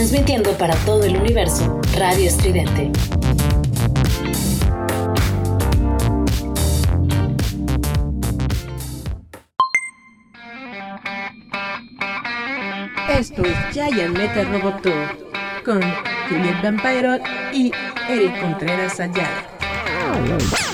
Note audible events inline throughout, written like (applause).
transmitiendo para todo el universo Radio Estridente. Esto es Giant Metal Robot con Juliet Vampiro y Eric Contreras Ayala.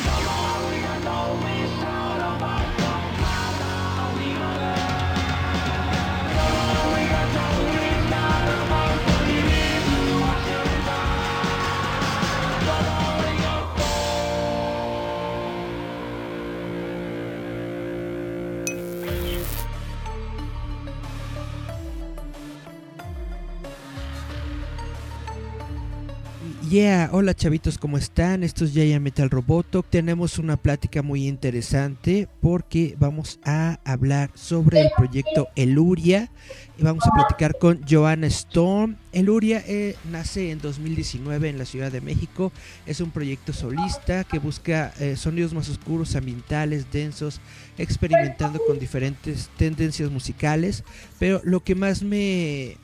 Hola chavitos, ¿cómo están? Esto es Yaya Metal Roboto. Tenemos una plática muy interesante porque vamos a hablar sobre el proyecto Eluria y vamos a platicar con Joanna Stone. Eluria eh, nace en 2019 en la Ciudad de México. Es un proyecto solista que busca eh, sonidos más oscuros, ambientales, densos, experimentando con diferentes tendencias musicales. Pero lo que más me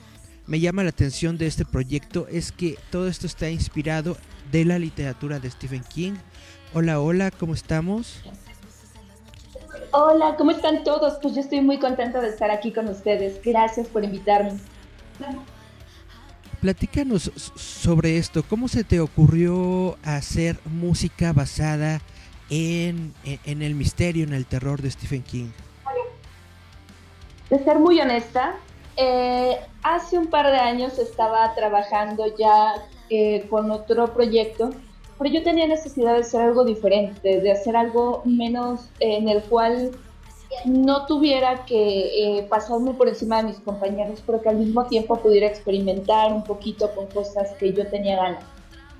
me llama la atención de este proyecto es que todo esto está inspirado de la literatura de Stephen King. Hola, hola, ¿cómo estamos? Hola, ¿cómo están todos? Pues yo estoy muy contenta de estar aquí con ustedes. Gracias por invitarme. Platícanos sobre esto. ¿Cómo se te ocurrió hacer música basada en, en el misterio, en el terror de Stephen King? De ser muy honesta, eh, hace un par de años estaba trabajando ya eh, con otro proyecto, pero yo tenía necesidad de hacer algo diferente, de hacer algo menos eh, en el cual no tuviera que pasarme por encima de mis compañeros, pero que al mismo tiempo pudiera experimentar un poquito con cosas que yo tenía ganas.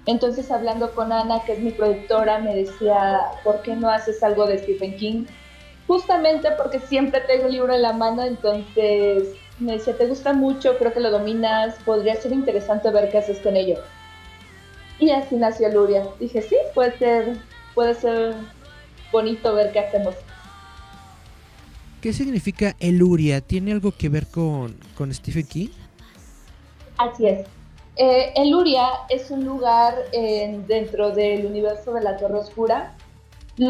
Entonces hablando con Ana, que es mi productora, me decía, ¿por qué no haces algo de Stephen King? Justamente porque siempre tengo un libro en la mano, entonces me decía, te gusta mucho, creo que lo dominas, podría ser interesante ver qué haces con ello. Y así nació Luria. Dije, sí, puede ser, puede ser bonito ver qué hacemos. ¿Qué significa Eluria? ¿Tiene algo que ver con, con Stephen King? Así es. Eh, Eluria es un lugar dentro del universo de la Torre Oscura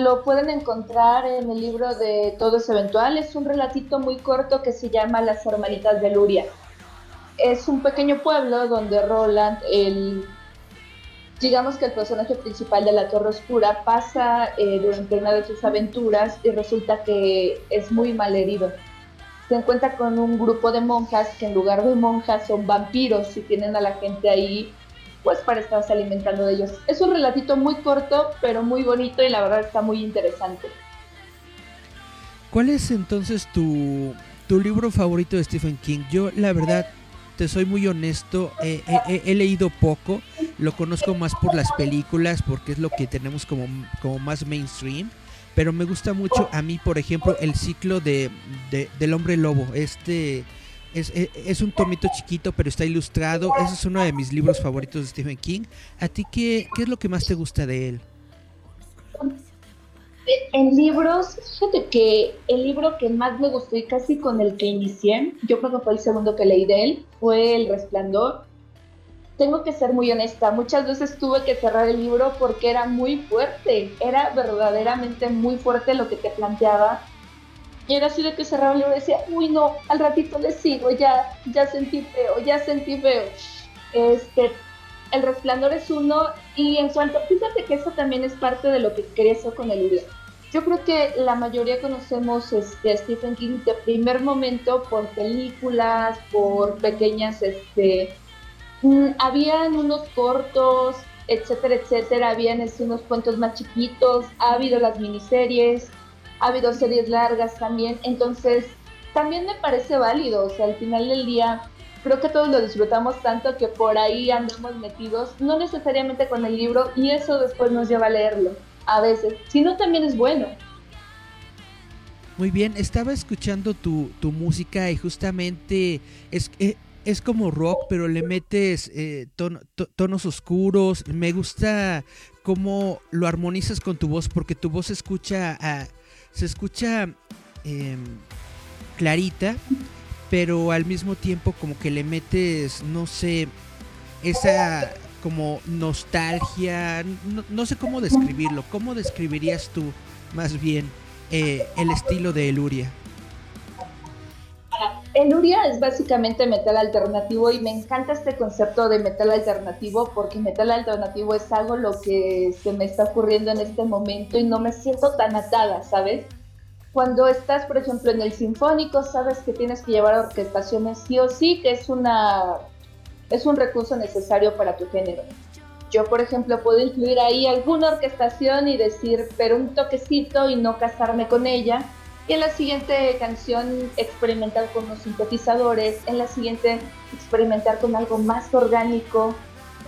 lo pueden encontrar en el libro de Todo es Eventual. Es un relatito muy corto que se llama Las Hermanitas de Luria. Es un pequeño pueblo donde Roland, el, digamos que el personaje principal de la Torre Oscura, pasa eh, durante una de sus aventuras y resulta que es muy mal herido. Se encuentra con un grupo de monjas que en lugar de monjas son vampiros y tienen a la gente ahí pues para estarse alimentando de ellos. Es un relatito muy corto, pero muy bonito y la verdad está muy interesante. ¿Cuál es entonces tu, tu libro favorito de Stephen King? Yo la verdad te soy muy honesto, he leído poco, lo conozco más por las películas porque es lo que tenemos como, como más mainstream, pero me gusta mucho a mí, por ejemplo, el ciclo de, de del hombre lobo, este es, un tomito chiquito, pero está ilustrado. Ese es uno de mis libros favoritos de Stephen King. ¿A ti qué, qué es lo que más te gusta de él? En libros, fíjate que el libro que más me gustó y casi con el que inicié, yo creo que fue el segundo que leí de él, fue El Resplandor. Tengo que ser muy honesta, muchas veces tuve que cerrar el libro porque era muy fuerte, era verdaderamente muy fuerte lo que te planteaba y era así de que cerraba el libro y decía, uy no, al ratito le sigo, ya, ya sentí feo, ya sentí feo. Este, el resplandor es uno y en cuanto, fíjate que eso también es parte de lo que creció con el libro. Yo creo que la mayoría conocemos este, a Stephen King de primer momento por películas, por pequeñas, este, mm, habían unos cortos, etcétera, etcétera, habían este, unos cuentos más chiquitos, ha habido las miniseries, ha habido series largas también, entonces también me parece válido, o sea, al final del día creo que todos lo disfrutamos tanto que por ahí andamos metidos, no necesariamente con el libro y eso después nos lleva a leerlo, a veces, sino también es bueno. Muy bien, estaba escuchando tu, tu música y justamente es, eh, es como rock, pero le metes eh, tonos oscuros. Me gusta cómo lo armonizas con tu voz, porque tu voz escucha a, se escucha em, clarita, pero al mismo tiempo como que le metes, no sé, esa como nostalgia, no, sé cómo describirlo, ¿cómo describirías tú más bien eh, el estilo de Eluria? Eluria es básicamente metal alternativo y me encanta este concepto de metal alternativo porque metal alternativo es algo lo que se me está ocurriendo en este momento y no me siento tan atada, ¿sabes? Cuando estás, por ejemplo, en el sinfónico, sabes que tienes que llevar orquestaciones sí o sí, que es una es un recurso necesario para tu género. Yo, por ejemplo, puedo incluir ahí alguna orquestación y decir, pero un toquecito y no casarme con ella. En la siguiente canción experimentar con los sintetizadores, en la siguiente experimentar con algo más orgánico.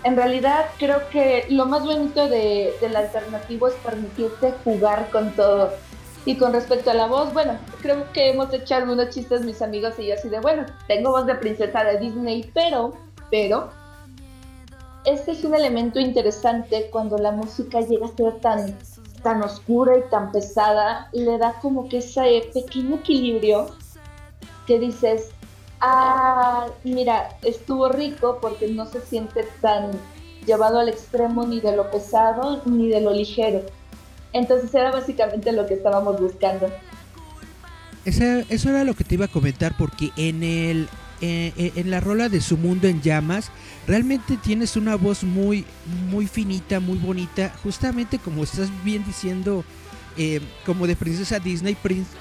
En realidad creo que lo más bonito de, del alternativo es permitirte jugar con todo. Y con respecto a la voz, bueno, creo que hemos hecho algunos chistes mis amigos y yo así de, bueno, tengo voz de princesa de Disney, pero pero este es un elemento interesante cuando la música llega a ser tan, tan oscura y tan pesada, le da como que ese pequeño equilibrio que dices, ah, mira, estuvo rico porque no se siente tan llevado al extremo ni de lo pesado ni de lo ligero. Entonces era básicamente lo que estábamos buscando. eso era lo que te iba a comentar porque en el eh, eh, en la rola de Su Mundo en Llamas, realmente tienes una voz muy, muy finita, muy bonita, justamente como estás bien diciendo, eh, como de Princesa Disney.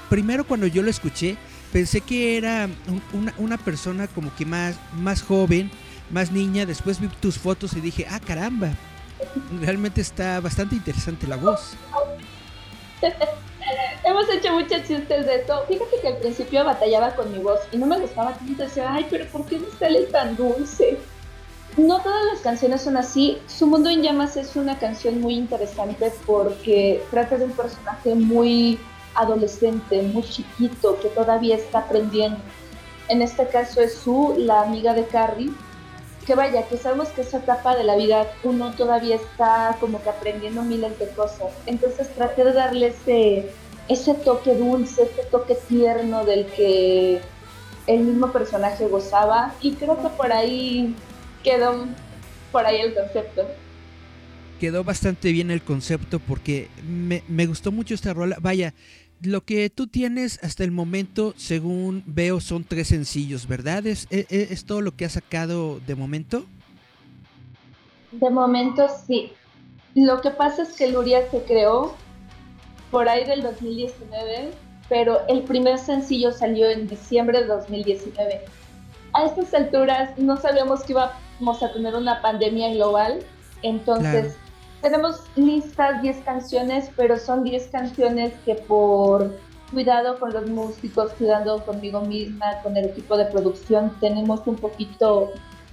primero cuando yo lo escuché, pensé que era una, persona como que más, más joven, más niña, después vi tus fotos y dije, ah, caramba, realmente está bastante interesante la voz. (laughs) (laughs) Hemos hecho muchos chistes de esto. Fíjate que al principio batallaba con mi voz y no me gustaba tanto. Decía, ay, pero ¿por qué me sale tan dulce? No todas las canciones son así. Su Mundo en Llamas es una canción muy interesante porque trata de un personaje muy adolescente, muy chiquito, que todavía está aprendiendo. En este caso es Sue, la amiga de Carrie, que vaya, que sabemos que esa etapa de la vida uno todavía está como que aprendiendo miles de cosas. Entonces traté de darle ese, ese toque dulce, ese toque tierno del que el mismo personaje gozaba y creo que por ahí quedó por ahí el concepto. Quedó bastante bien el concepto porque me, me gustó mucho esta rola. Vaya, lo que tú tienes hasta el momento, según veo, son tres sencillos, ¿verdad? ¿Es, e, e, es, todo lo que has sacado de momento? De momento sí. Lo que pasa es que Luria se creó por ahí del 2019, pero el primer sencillo salió en diciembre de 2019. A estas alturas no sabíamos que íbamos a tener una pandemia global, entonces tenemos listas 10 canciones, pero son 10 canciones que por cuidado con los músicos, cuidando conmigo misma, con el equipo de producción, tenemos un poquito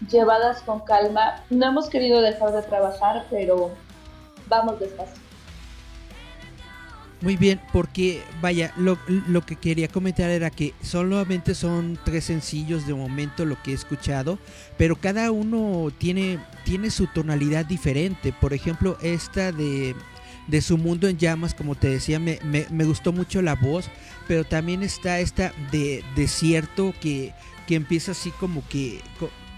llevadas con calma. No hemos querido dejar de trabajar, pero vamos despacio. Muy bien, porque vaya, lo, lo, que quería comentar era que solamente son tres sencillos de momento lo que he escuchado, pero cada uno tiene, tiene su tonalidad diferente. Por ejemplo, esta de, de Su Mundo en Llamas, como te decía, me, me, me, gustó mucho la voz, pero también está esta de Desierto que, que empieza así como que,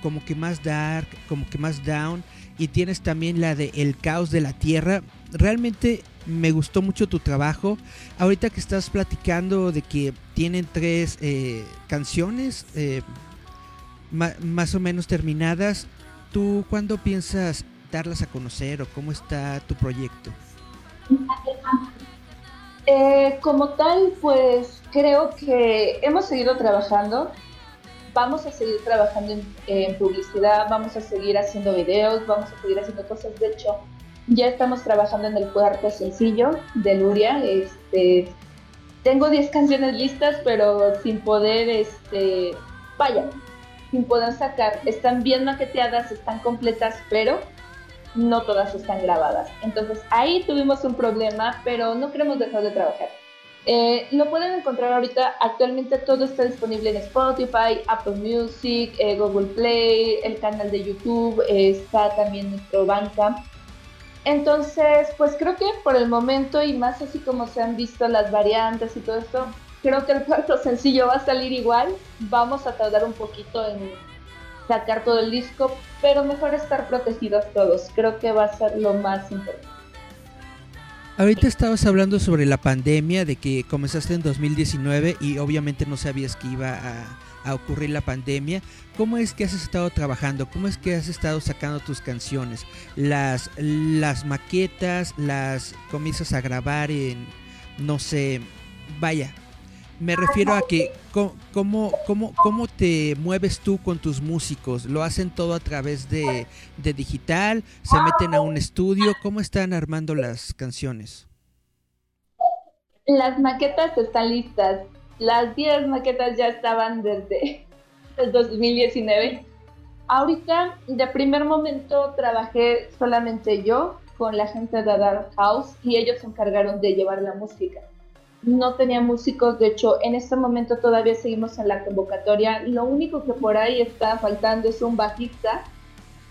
como que más dark, como que más down, y tienes también la de El Caos de la Tierra. Realmente me gustó mucho tu trabajo. Ahorita que estás platicando de que tienen tres eh, canciones eh, más o menos terminadas, ¿tú cuándo piensas darlas a conocer o cómo está tu proyecto? Eh, como tal, pues creo que hemos seguido trabajando. Vamos a seguir trabajando en, en publicidad, vamos a seguir haciendo videos, vamos a seguir haciendo cosas. De hecho, ya estamos trabajando en el cuarto sencillo de Luria. Este, tengo 10 canciones listas, pero sin poder, este, vaya, sin poder sacar. Están bien maqueteadas, están completas, pero no todas están grabadas. Entonces ahí tuvimos un problema, pero no queremos dejar de trabajar. Eh, lo pueden encontrar ahorita, actualmente todo está disponible en Spotify, Apple Music, eh, Google Play, el canal de YouTube, eh, está también nuestro banca. Entonces, pues creo que por el momento y más así como se han visto las variantes y todo esto, creo que el cuarto sencillo va a salir igual. Vamos a tardar un poquito en sacar todo el disco, pero mejor estar protegidos todos. Creo que va a ser lo más importante. Ahorita estabas hablando sobre la pandemia, de que comenzaste en 2019 y obviamente no sabías que iba a, ocurrir la pandemia. ¿Cómo es que has estado trabajando? ¿Cómo es que has estado sacando tus canciones? Las, las maquetas, las comienzas a grabar en, no sé, vaya, me refiero a que cómo, cómo, cómo te mueves tú con tus músicos. ¿Lo hacen todo a través de, de digital? ¿Se meten a un estudio? ¿Cómo están armando las canciones? Las maquetas están listas. Las 10 maquetas ya estaban desde el 2019. Ahorita, de primer momento, trabajé solamente yo con la gente de Dark House y ellos se encargaron de llevar la música. No tenía músicos, de hecho en este momento todavía seguimos en la convocatoria, lo único que por ahí está faltando es un bajista,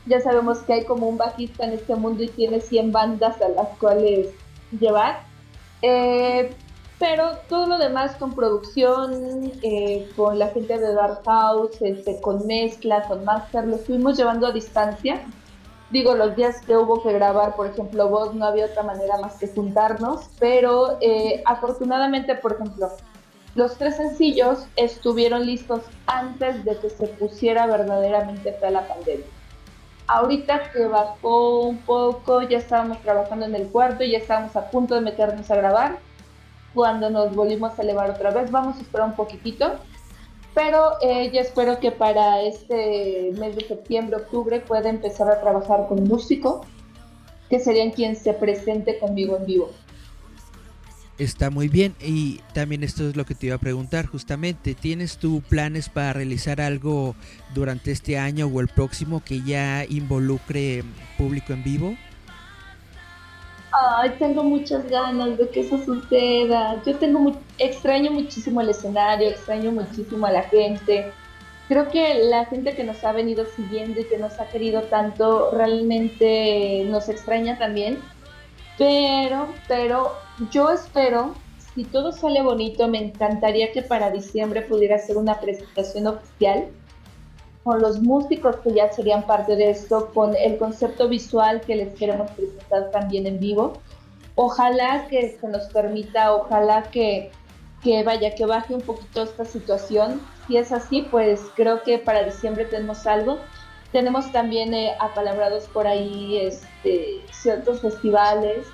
ya sabemos que hay como un bajista en este mundo y tiene 100 bandas a las cuales llevar, eh, pero todo lo demás con producción, eh, con la gente de Dark House, este, con mezcla, con master, lo estuvimos llevando a distancia digo, los días que hubo que grabar, por ejemplo, vos, no había otra manera más que juntarnos, pero eh, afortunadamente, por ejemplo, los tres sencillos estuvieron listos antes de que se pusiera verdaderamente fea la pandemia. Ahorita que bajó un poco, ya estábamos trabajando en el cuarto, ya estábamos a punto de meternos a grabar. Cuando nos volvimos a elevar otra vez, vamos a esperar un poquitito pero eh, espero que para este mes de septiembre, octubre pueda empezar a trabajar con un músico, que serían quien se presente conmigo en vivo. Está muy bien y también esto es lo que te iba a preguntar justamente. ¿Tienes tú planes para realizar algo durante este año o el próximo que ya involucre público en vivo? Ay, tengo muchas ganas de que eso suceda. Yo tengo extraño muchísimo el escenario, extraño muchísimo a la gente. Creo que la gente que nos ha venido siguiendo y que nos ha querido tanto realmente nos extraña también. Pero, pero yo espero, si todo sale bonito, me encantaría que para diciembre pudiera ser una presentación oficial con los músicos que ya serían parte de esto, con el concepto visual que les queremos presentar también en vivo. Ojalá que se nos permita, ojalá que, que vaya, que baje un poquito esta situación. Si es así, pues creo que para diciembre tenemos algo. Tenemos también eh, apalabrados por ahí este, ciertos festivales,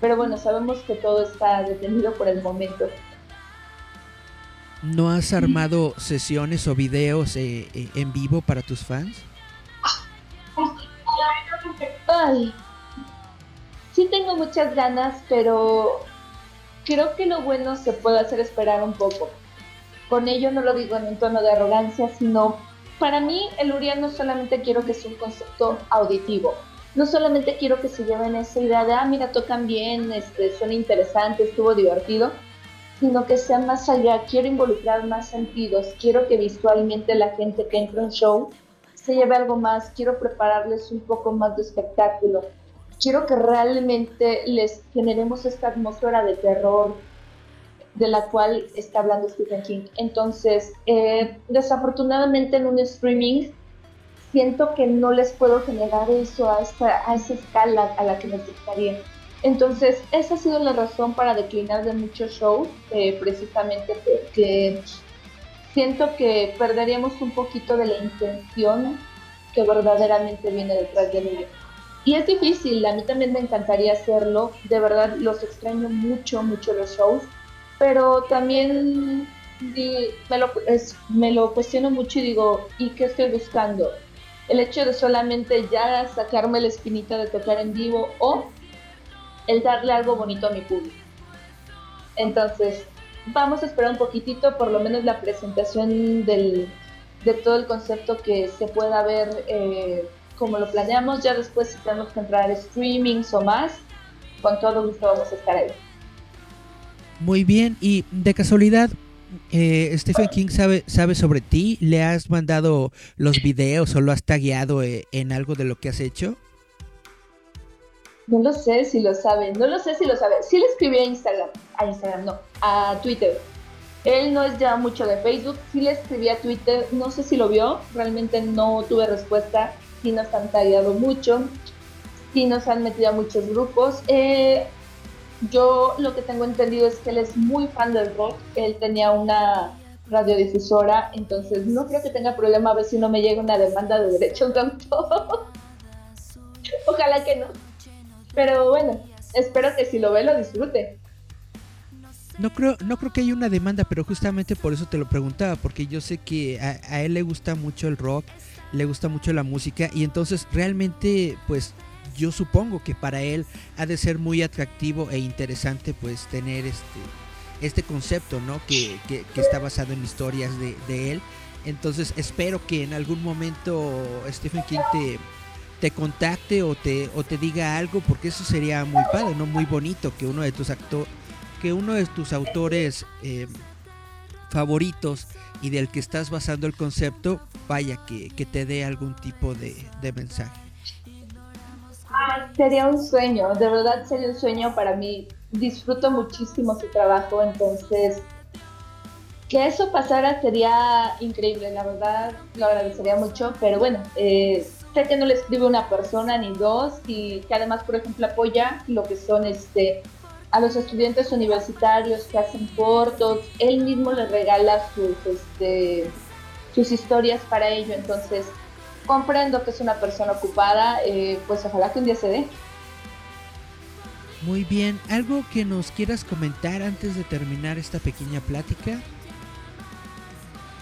pero bueno, sabemos que todo está detenido por el momento. ¿No has armado sesiones o videos eh, eh, en vivo para tus fans? Ay, sí tengo muchas ganas, pero creo que lo bueno se puede hacer esperar un poco. Con ello no lo digo en un tono de arrogancia, sino para mí el Urian no solamente quiero que sea un concepto auditivo, no solamente quiero que se lleven esa idea de, ah, mira, tocan bien, este, son interesantes, estuvo divertido, sino que sea más allá. Quiero involucrar más sentidos, quiero que visualmente la gente que entra en show se lleve algo más, quiero prepararles un poco más de espectáculo, quiero que realmente les generemos esta atmósfera de terror de la cual está hablando Stephen King. Entonces, eh, desafortunadamente en un streaming siento que no les puedo generar eso a, esta, a esa escala a la que les gustaría. Entonces, esa ha sido la razón para declinar de muchos shows, eh, precisamente porque siento que perderíamos un poquito de la intención que verdaderamente viene detrás de ello. Y es difícil, a mí también me encantaría hacerlo, de verdad los extraño mucho, mucho los shows, pero también me, lo, me lo cuestiono mucho y digo, ¿y qué estoy buscando? El hecho de solamente ya sacarme la espinita de tocar en vivo o el darle algo bonito a mi público. Entonces, vamos a esperar un poquitito, por lo menos la presentación del, de todo el concepto que se pueda ver eh, como lo planeamos. Ya después, si tenemos que entrar a streamings o más, con todo gusto vamos a estar ahí. Muy bien, y de casualidad, eh, Stephen King sabe, sabe sobre ti, ¿le has mandado los videos o lo has tagueado eh, en algo de lo que has hecho? No lo sé si lo sabe, no lo sé si lo sabe. Sí le escribí a Instagram, a Instagram no, a Twitter. Él no es ya mucho de Facebook, sí le escribí a Twitter, no sé si lo vio, realmente no tuve respuesta, sí nos han tallado mucho, sí nos han metido a muchos grupos. Eh, yo lo que tengo entendido es que él es muy fan del rock, él tenía una radiodifusora, entonces no creo que tenga problema a ver si no me llega una demanda de derechos de autor. (laughs) Ojalá que no. Pero bueno, espero que si lo ve lo disfrute. No creo, no creo que haya una demanda, pero justamente por eso te lo preguntaba, porque yo sé que a, él le gusta mucho el rock, le gusta mucho la música, y entonces realmente, pues, yo supongo que para él ha de ser muy atractivo e interesante, pues, tener este, este concepto, ¿no? Que, está basado en historias de, de, él. Entonces espero que en algún momento Stephen King te, te contacte o te, o te diga algo, porque eso sería muy padre, ¿no? Muy bonito que uno de tus actores que uno de tus autores eh, favoritos y del que estás basando el concepto, vaya que, te dé algún tipo de, mensaje. sería un sueño, de verdad sería un sueño para mí. Disfruto muchísimo su trabajo, entonces que eso pasara sería increíble, la verdad lo agradecería mucho, pero bueno, eh, sé que no le escribe una persona ni dos y que además, por ejemplo, apoya lo que son este a los estudiantes universitarios que hacen cortos, él mismo les regala sus, este, sus historias para ello, entonces comprendo que es una persona ocupada, eh, pues ojalá que un día se dé. Muy bien, ¿algo que nos quieras comentar antes de terminar esta pequeña plática?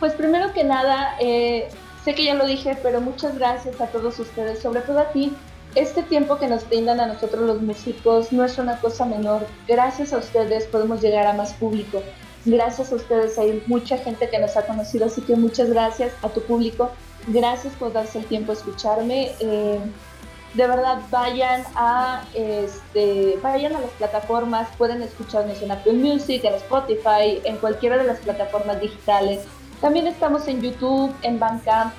Pues primero que nada, eh, sé que ya lo dije, pero muchas gracias a todos ustedes, sobre todo a ti, este tiempo que nos brindan a nosotros los músicos no es una cosa menor. Gracias a ustedes podemos llegar a más público. Gracias a ustedes hay mucha gente que nos ha conocido, así que muchas gracias a tu público. Gracias por darse el tiempo a escucharme. Eh, de verdad vayan a este vayan a las plataformas, pueden escucharnos en Apple Music, en Spotify, en cualquiera de las plataformas digitales. También estamos en YouTube, en Bandcamp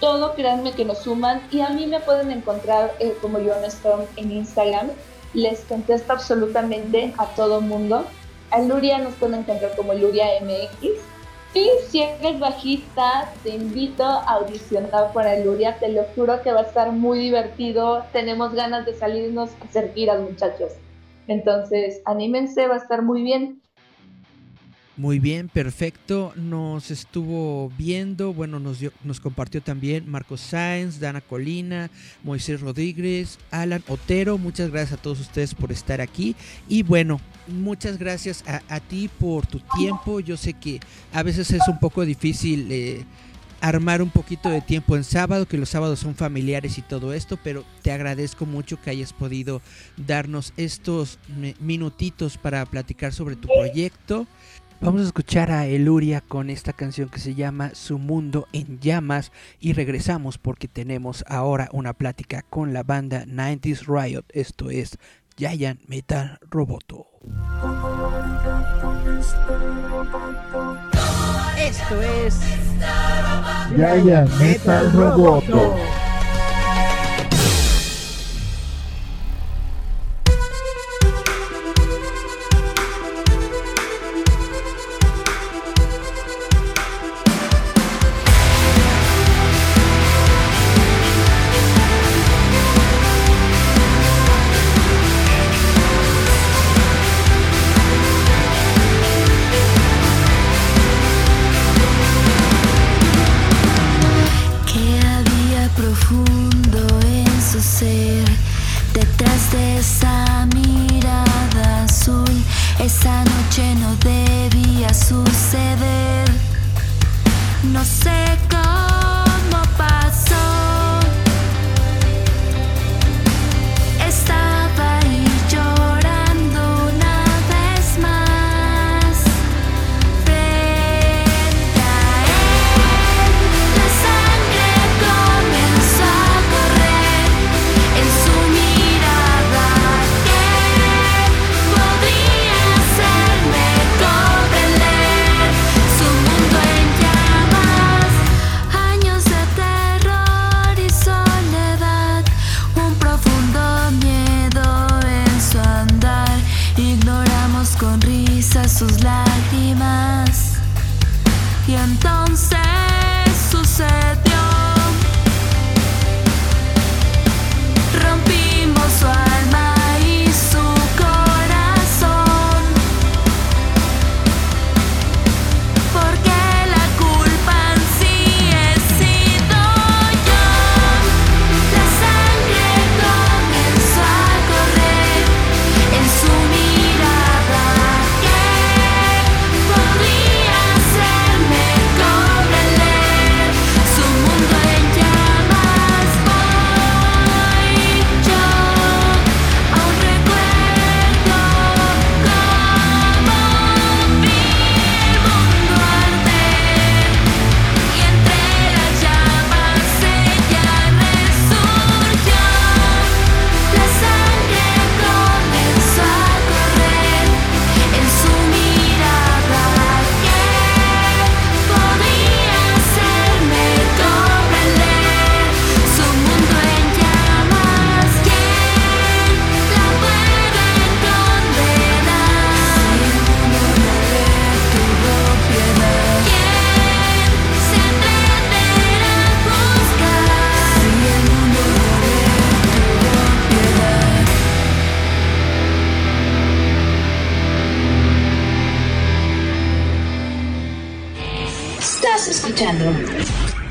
todo créanme que nos suman y a mí me pueden encontrar eh, como Joan Storm en Instagram. Les contesto absolutamente a todo mundo. A Luria nos pueden encontrar como Luria MX. Y si eres bajista, te invito a audicionar para Luria. Te lo juro que va a estar muy divertido. Tenemos ganas de salirnos a hacer giras, muchachos. Entonces, anímense, va a estar muy bien. Muy bien, perfecto. Nos estuvo viendo, bueno, nos, nos compartió también Marcos Sáenz, Dana Colina, Moisés Rodríguez, Alan Otero. Muchas gracias a todos ustedes por estar aquí. Y bueno, muchas gracias a, ti por tu tiempo. Yo sé que a veces es un poco difícil eh, armar un poquito de tiempo en sábado, que los sábados son familiares y todo esto, pero te agradezco mucho que hayas podido darnos estos minutitos para platicar sobre tu proyecto. Vamos a escuchar a Eluria con esta canción que se llama Su Mundo en Llamas y regresamos porque tenemos ahora una plática con la banda 90s Riot. Esto es Giant Metal Roboto. Esto es Giant Metal Roboto.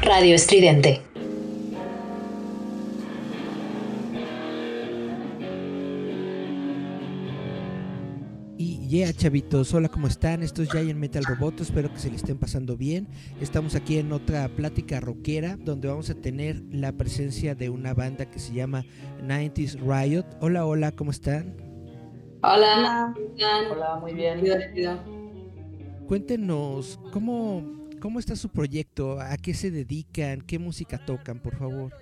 Radio Estridente. Y yeah, chavitos, hola, ¿cómo están? Esto es Giant Metal Roboto, espero que se le estén pasando bien. Estamos aquí en otra plática rockera donde vamos a tener la presencia de una banda que se llama 90s Riot. Hola, hola, ¿cómo están? Hola. Hola, muy bien. Cuéntenos, ¿cómo, ¿Cómo está su proyecto? ¿A qué se dedican? ¿Qué música tocan, por favor?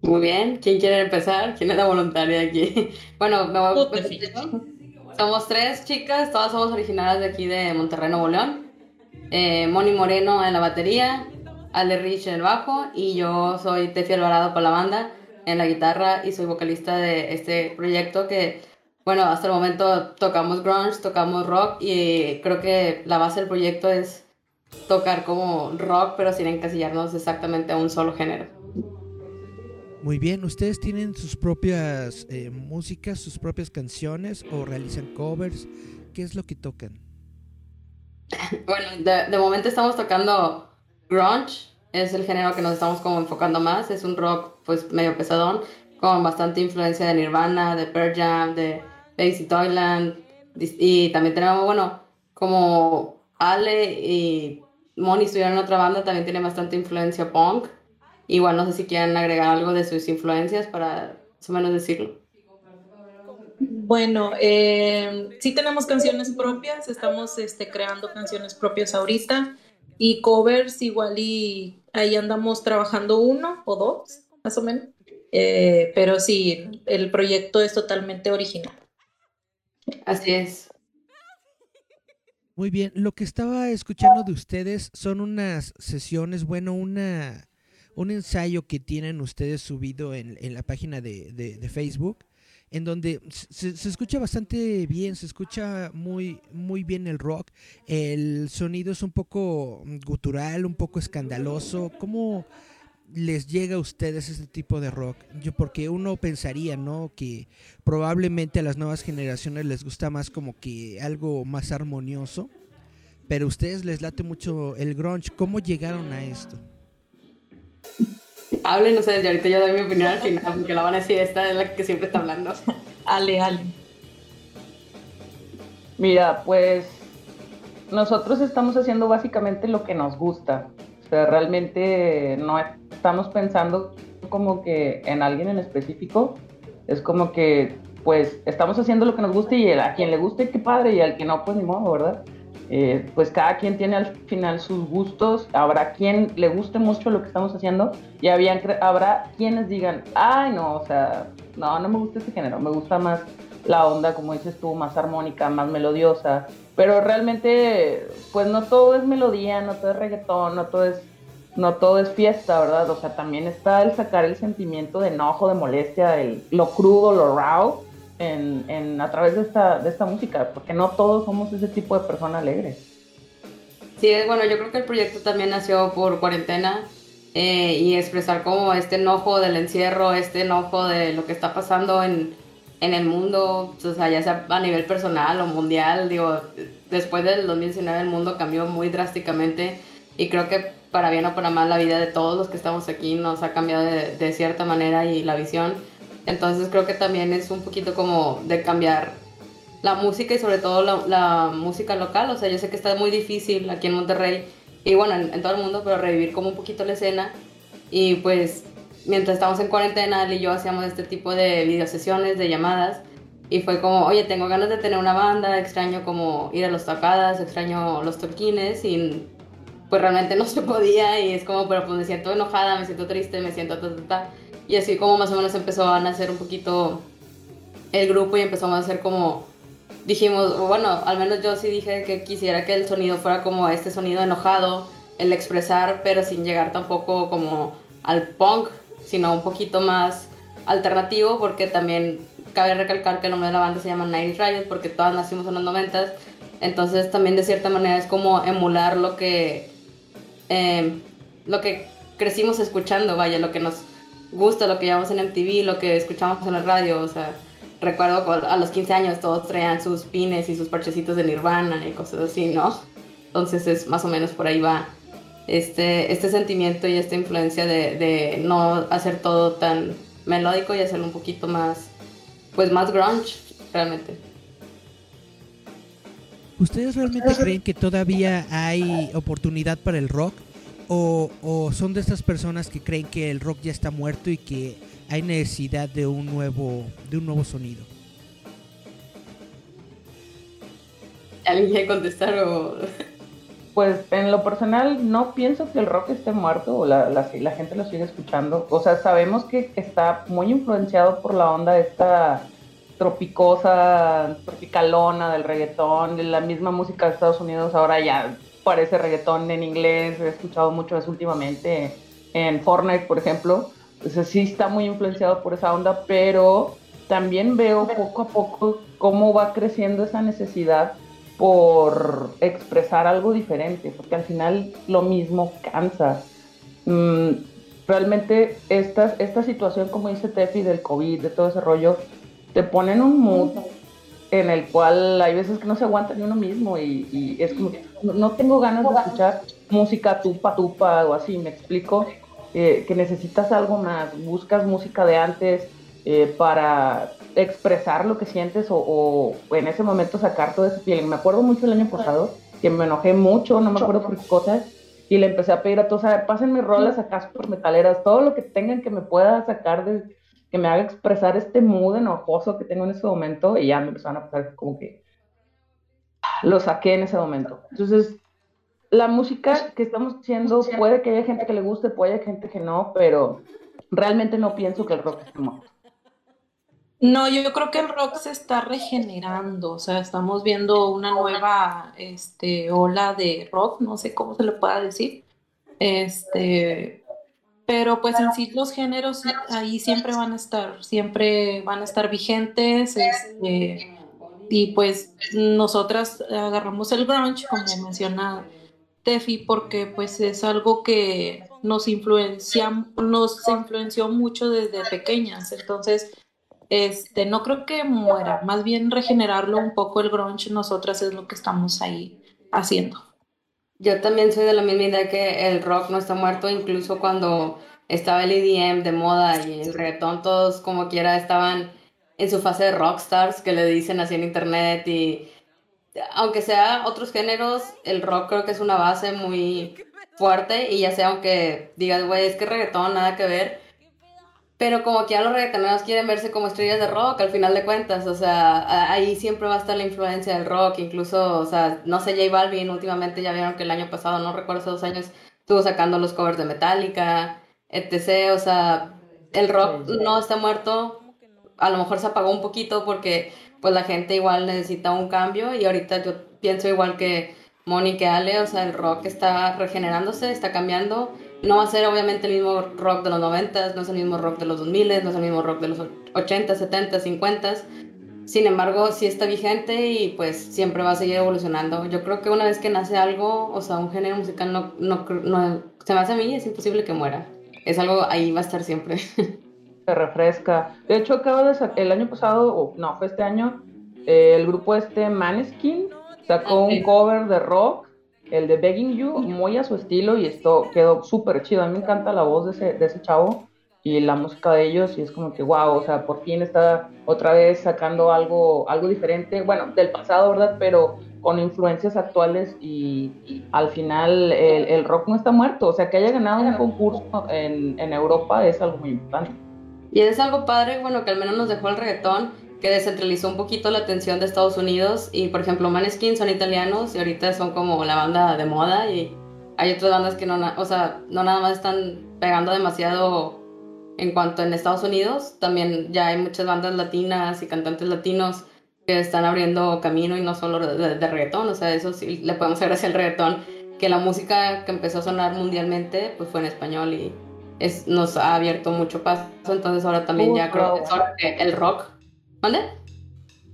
Muy bien. ¿Quién quiere empezar? ¿Quién es la voluntaria aquí? (laughs) Bueno, me voy a... Somos tres chicas, todas somos originarias de aquí de Monterrey, Nuevo León. Eh, Moni Moreno en la batería, Ale Rich en el bajo y yo soy Tefi Alvarado para la banda en la guitarra y soy vocalista de este proyecto que, bueno, hasta el momento tocamos grunge, tocamos rock y creo que la base del proyecto es tocar como rock, pero sin encasillarnos exactamente a un solo género. Muy bien, ¿ustedes tienen sus propias eh, músicas, sus propias canciones o realizan covers? ¿Qué es lo que tocan? (laughs) bueno, de, momento estamos tocando grunge, es el género que nos estamos como enfocando más, es un rock pues medio pesadón, con bastante influencia de Nirvana, de Pearl Jam, de Lazy Toyland, y también tenemos, bueno, como Ale y Moni estuvieron en otra banda, también tiene bastante influencia punk. Igual no sé si quieren agregar algo de sus influencias para más o menos decirlo. Bueno, eh, sí tenemos canciones propias, estamos este, creando canciones propias ahorita y covers igual y ahí andamos trabajando uno o dos, más o menos. Eh, pero sí, el proyecto es totalmente original. Así es. Muy bien, lo que estaba escuchando de ustedes son unas sesiones, bueno, una un ensayo que tienen ustedes subido en, la página de, Facebook, en donde se, escucha bastante bien, se escucha muy, muy bien el rock, el sonido es un poco gutural, un poco escandaloso, ¿cómo les llega a ustedes este tipo de rock? Yo porque uno pensaría, ¿no? Que probablemente a las nuevas generaciones les gusta más como que algo más armonioso, pero a ustedes les late mucho el grunge. ¿Cómo llegaron a esto? Hablen ustedes, y ahorita yo doy mi opinión al final, porque la van a decir, esta es la que siempre está hablando. Ale, ale. Mira, pues nosotros estamos haciendo básicamente lo que nos gusta. Sea, realmente no estamos pensando como que en alguien en específico. Es como que, pues, estamos haciendo lo que nos gusta y a quien le guste, qué padre, y al que no, pues ni modo, ¿verdad? Eh, pues cada quien tiene al final sus gustos, habrá quien le guste mucho lo que estamos haciendo y habrá quienes digan, ay no, o sea, no, no me gusta este género, me gusta más la onda, como dices tú, más armónica, más melodiosa, pero realmente, pues no todo es melodía, no todo es reggaetón, no todo es, no todo es fiesta, ¿verdad? O sea, también está el sacar el sentimiento de enojo, de molestia, el, lo crudo, lo raw, en, a través de esta, de esta música, porque no todos somos ese tipo de persona alegre. Sí, bueno, yo creo que el proyecto también nació por cuarentena eh, y expresar como este enojo del encierro, este enojo de lo que está pasando en, en el mundo, o sea, ya sea a nivel personal o mundial, digo, después del 2019 el mundo cambió muy drásticamente y creo que para bien o para mal la vida de todos los que estamos aquí nos ha cambiado de, cierta manera y la visión. Entonces creo que también es un poquito como de cambiar la música y sobre todo la, música local. O sea, yo sé que está muy difícil aquí en Monterrey y bueno, en, todo el mundo, pero revivir como un poquito la escena. Y pues mientras estábamos en cuarentena, él y yo hacíamos este tipo de videosesiones, de llamadas. Y fue como, oye, tengo ganas de tener una banda, extraño como ir a los tocadas, extraño los toquines y pues realmente no (laughs) se podía y es como, pero pues me siento enojada, me siento triste, me siento ta, ta, ta. Y así como más o menos empezó a nacer un poquito el grupo y empezamos a hacer como dijimos, bueno, al menos yo sí dije que quisiera que el sonido fuera como este sonido enojado, el expresar, pero sin llegar tampoco como al punk, sino un poquito más alternativo, porque también cabe recalcar que el nombre de la banda se llama Night Riot, porque todas nacimos en los noventas, entonces también de cierta manera es como emular lo que, eh, lo que crecimos escuchando, vaya, lo que nos gusta, lo que llevamos en MTV, lo que escuchamos en la radio, o sea recuerdo a los 15 años todos traían sus pines y sus parchecitos de Nirvana y cosas así, ¿no? Entonces es más o menos por ahí va este, este sentimiento y esta influencia de, de no hacer todo tan melódico y hacerlo un poquito más, pues más grunge, realmente. ¿Ustedes realmente creen que todavía hay oportunidad para el rock? ¿O, ¿O, son de estas personas que creen que el rock ya está muerto y que hay necesidad de un nuevo, de un nuevo sonido. ¿Alguien quiere contestar o...? Pues en lo personal no pienso que el rock esté muerto o la, la, gente lo sigue escuchando. O sea, sabemos que está muy influenciado por la onda esta tropicosa, tropicalona del reggaetón, de la misma música de Estados Unidos ahora ya parece reggaetón en inglés. He escuchado mucho eso últimamente en Fortnite, por ejemplo. O sí está muy influenciado por esa onda, pero también veo poco a poco cómo va creciendo esa necesidad por expresar algo diferente, porque al final lo mismo cansa. Mm, realmente esta, esta situación, como dice Tefi, del COVID, de todo ese rollo, te pone en un mood en el cual hay veces que no se aguanta ni uno mismo y, es como no tengo ganas de escuchar música tupa tupa o así, me explico eh, que necesitas algo más, buscas música de antes eh, para expresar lo que sientes o, en ese momento sacar todo ese feeling. Me acuerdo mucho el año pasado que me enojé mucho, no me acuerdo por qué cosas, y le empecé a pedir a todos, pasen mis rolas acá por metaleras, todo lo que tengan que me pueda sacar de, que me haga expresar este mood enojoso que tengo en ese momento, y ya me empezaron a pasar como que lo saqué en ese momento. Entonces, la música que estamos haciendo, puede que haya gente que le guste, puede que haya gente que no, pero realmente no pienso que el rock esté muerto. No, yo creo que el rock se está regenerando, o sea, estamos viendo una nueva este, ola de rock, no sé cómo se le pueda decir. Este, pero pues en sí los géneros ahí siempre van a estar, siempre van a estar vigentes, este, y pues nosotras agarramos el grunge, como menciona Tefi porque pues es algo que nos influencia, nos influenció mucho desde pequeñas, entonces este no creo que muera, más bien regenerarlo un poco el grunge, nosotras es lo que estamos ahí haciendo. Yo también soy de la misma idea que el rock no está muerto, incluso cuando estaba el EDM de moda y el reggaetón, todos como quiera estaban en su fase de rockstars, que le dicen así en internet y aunque sea otros géneros, el rock creo que es una base muy fuerte y ya sea aunque digas, güey, es que reggaetón, nada que ver. Pero como que ya los reggaetoneros quieren verse como estrellas de rock al final de cuentas, o sea, ahí siempre va a estar la influencia del rock, incluso, o sea, no sé, J Balvin últimamente ya vieron que el año pasado, no recuerdo hace dos años, estuvo sacando los covers de Metallica, etc. O sea, el rock no está muerto, a lo mejor se apagó un poquito porque pues la gente igual necesita un cambio y ahorita yo pienso igual que Moni que Ale, o sea, el rock está regenerándose, está cambiando. No va a ser obviamente el mismo rock de los 90, no es el mismo rock de los 2000, no es el mismo rock de los 80, 70, 50. Sin embargo, sí está vigente y pues siempre va a seguir evolucionando. Yo creo que una vez que nace algo, o sea, un género musical no, no, no se me hace a mí, es imposible que muera. Es algo, ahí va a estar siempre. (laughs) Se refresca. De hecho, acaba de el año pasado, o no, fue este año, eh, el grupo este Maneskin sacó un cover de rock, el de Begging You, muy a su estilo y esto quedó súper chido. A mí me encanta la voz de ese, de ese chavo y la música de ellos y es como que wow, o sea, por fin está otra vez sacando algo, algo diferente, bueno, del pasado, ¿verdad? Pero con influencias actuales y, al final el, rock no está muerto, o sea, que haya ganado un concurso en, en, Europa es algo muy importante. Y es algo padre, bueno, que al menos nos dejó el reggaetón, que descentralizó un poquito la atención de Estados Unidos y, por ejemplo, Maneskin son italianos y ahorita son como la banda de moda y hay otras bandas que no, o sea, no nada más están pegando demasiado en cuanto en Estados Unidos, también ya hay muchas bandas latinas y cantantes latinos que están abriendo camino y no solo de, reggaetón, o sea, eso sí le podemos gracias al reggaetón, que la música que empezó a sonar mundialmente pues fue en español y es, nos ha abierto mucho paso, entonces ahora también ya creo que el rock, ¿vale?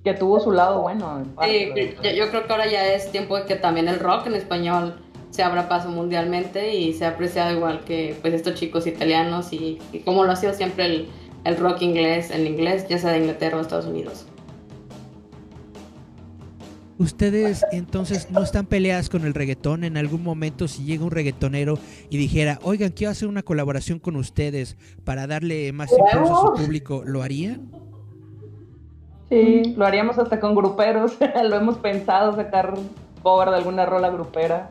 Que tuvo su lado bueno. Sí, yo creo que ahora ya es tiempo de que también el rock en español se abra paso mundialmente y se ha apreciado igual que pues estos chicos italianos y, como lo ha sido siempre el, el, rock inglés, el inglés, ya sea de Inglaterra o Estados Unidos. Ustedes entonces no están peleadas con el reggaetón. En algún momento, si llega un reggaetonero y dijera, oigan, quiero hacer una colaboración con ustedes para darle más impulso a su público, ¿lo harían? Sí, lo haríamos hasta con gruperos. (laughs) lo hemos pensado, sacar cover de alguna rola grupera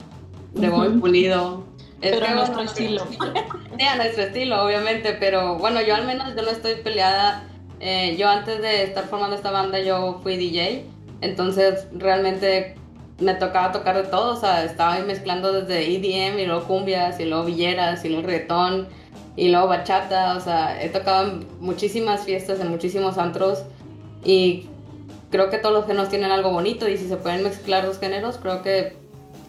de muy pulido. pero a nuestro estilo. (laughs) Sí, a nuestro estilo, obviamente, pero bueno, yo al menos yo no estoy peleada. Eh, yo antes de estar formando esta banda yo fui DJ, entonces realmente me tocaba tocar de todo, o sea, estaba ahí mezclando desde EDM y luego cumbias y luego villeras y luego reggaetón y luego bachata, o sea, he tocado en muchísimas fiestas, en muchísimos antros y creo que todos los géneros tienen algo bonito y si se pueden mezclar los géneros, creo que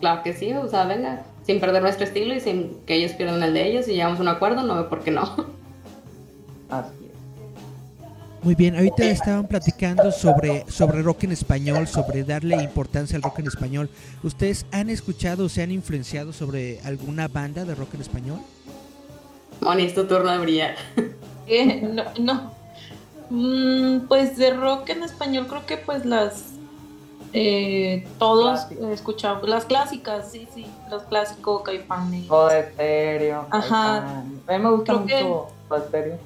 claro que sí, o sea, venga, sin perder nuestro estilo y sin que ellos pierdan el de ellos y llegamos a un acuerdo, no veo por qué no. (laughs) Así Muy bien, ahorita estaban platicando sobre, sobre rock en español, sobre darle importancia al rock en español. ¿Ustedes han escuchado o se han influenciado sobre alguna banda de rock en español? Moni, es tu turno de brillar. Eh, no, no. Mm, pues de rock en español creo que pues las eh, todos escuchamos las clásicas, sí, sí, los clásicos, Caifanes. Todo estéreo. Ajá. A mí me gusta mucho estéreo.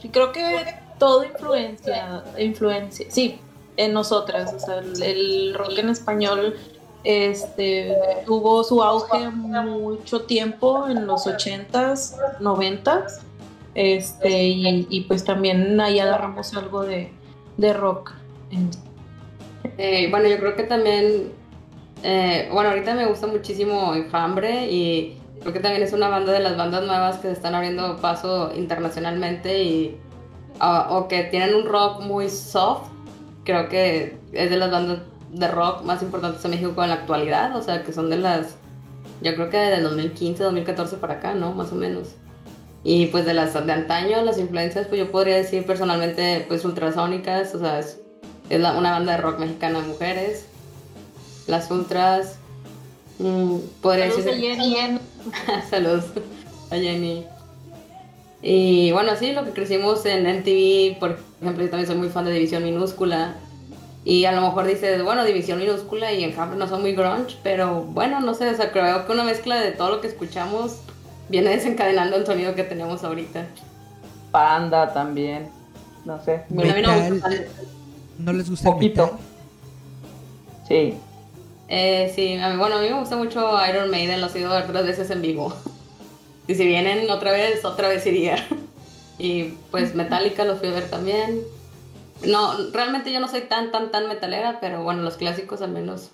Sí, creo que todo influencia, influencia, sí, en nosotras. O sea, el, rock en español este, tuvo su auge mucho tiempo en los 80s, 90s. Este, y, pues también ahí agarramos algo de, de rock. Eh, bueno, yo creo que también, eh, bueno, ahorita me gusta muchísimo Enjambre y creo que también es una banda de las bandas nuevas que se están abriendo paso internacionalmente y o que tienen un rock muy soft. Creo que es de las bandas de rock más importantes en México en la actualidad, o sea, que son de las, yo creo que de 2015, 2014 para acá, ¿no? Más o menos. Y pues de las de antaño, las influencias, pues yo podría decir personalmente, pues ultrasónicas, o sea, es es una banda de rock mexicana de mujeres. Las Ultras. Mm, podría Saludos decir. A Jenny. (laughs) Saludos a Jenny. Y bueno, sí, lo que crecimos en MTV, por ejemplo, yo también soy muy fan de División Minúscula. Y a lo mejor dices, bueno, División Minúscula y en cambio no son muy grunge, pero bueno, no sé, o sea, creo que una mezcla de todo lo que escuchamos viene desencadenando el sonido que tenemos ahorita. Panda también, no sé. ¿No les gusta Poquito. el Sí. Eh, sí, bueno, a mí me gusta mucho Iron Maiden, lo he ido tres veces en vivo. Y si vienen otra vez, otra vez iría. Y pues Metallica los fui a ver también. No, realmente yo no soy tan, tan, tan metalera, pero bueno, los clásicos al menos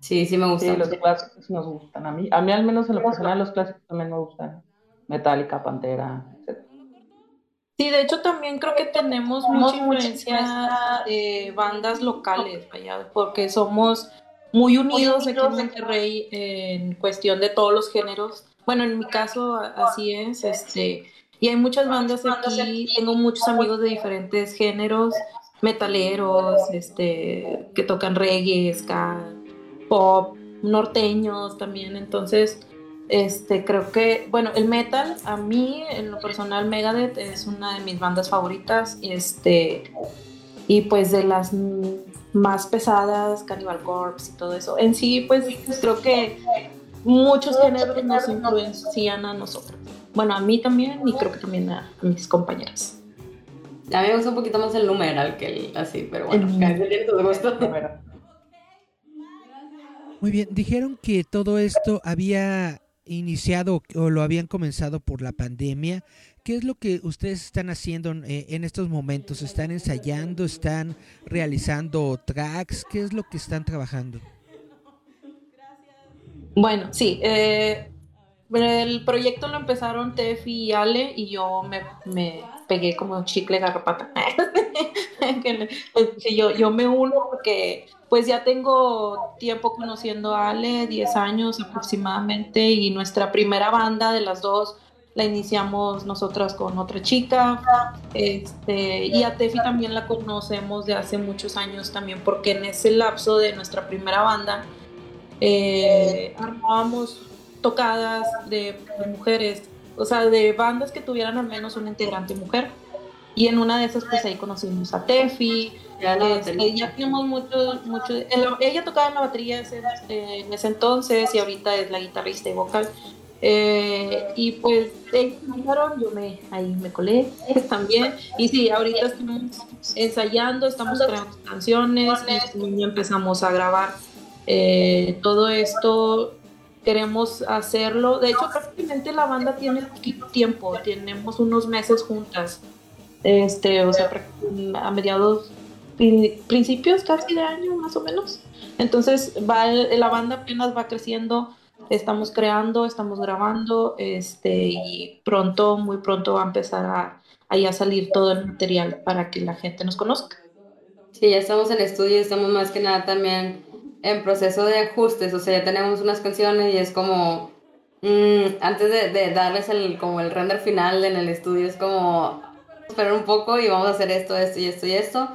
sí, sí me gustan. Sí, los clásicos nos gustan. A mí, a mí al menos en lo personal los clásicos también me gustan. Metallica, Pantera, etc. Sí, de hecho también creo que tenemos mucha influencia de bandas locales, porque somos muy unidos aquí en Monterrey en cuestión de todos los géneros. Bueno, en mi caso así es, este, y hay muchas bandas aquí, tengo muchos amigos de diferentes géneros, metaleros, este, que tocan reggae, ska, pop, norteños también. Entonces, este, creo que, bueno, el metal, a mí, en lo personal, Megadeth es una de mis bandas favoritas. Este, y pues de las más pesadas, Cannibal Corpse y todo eso. En sí, pues creo que muchos géneros nos influencian a nosotros. Bueno, a mí también y creo que también a, mis compañeras. A mí me gusta un poquito más el numeral que el así, pero bueno, Muy bien, dijeron que todo esto había iniciado o lo habían comenzado por la pandemia. ¿Qué es lo que ustedes están haciendo eh, en estos momentos? ¿Están ensayando? ¿Están realizando tracks? ¿Qué es lo que están trabajando? Bueno, sí. Eh, el proyecto lo empezaron Tefi y Ale y yo me, me pegué como chicle garrapata. (laughs) yo, yo me uno porque pues ya tengo tiempo conociendo a Ale, 10 años aproximadamente, y nuestra primera banda de las dos la iniciamos nosotras con otra chica, este, y a Tefi también la conocemos de hace muchos años también, porque en ese lapso de nuestra primera banda eh, armábamos tocadas de, mujeres, o sea, de bandas que tuvieran al menos una integrante mujer. Y en una de esas, pues ahí conocimos a Tefi. Ya, este, ya tenemos mucho, mucho. ella tocaba en la batería este, en ese entonces y ahorita es la guitarrista y vocal. Eh, y pues ellos yo me, ahí me colé (laughs) también. Y sí, ahorita estamos ensayando, estamos creando canciones y empezamos a grabar. Eh, todo esto queremos hacerlo. De hecho, prácticamente la banda tiene tiempo, tenemos unos meses juntas. Este, o sea, a mediados, principios casi de año, más o menos. Entonces, va, la banda apenas va creciendo, estamos creando, estamos grabando, este, y pronto, muy pronto va a empezar a, a salir todo el material para que la gente nos conozca. Sí, ya estamos en estudio, estamos más que nada también en proceso de ajustes, o sea, ya tenemos unas canciones y es como, mm, antes de, darles el, como el render final en el estudio, es como, esperar un poco y vamos a hacer esto, esto y esto y esto.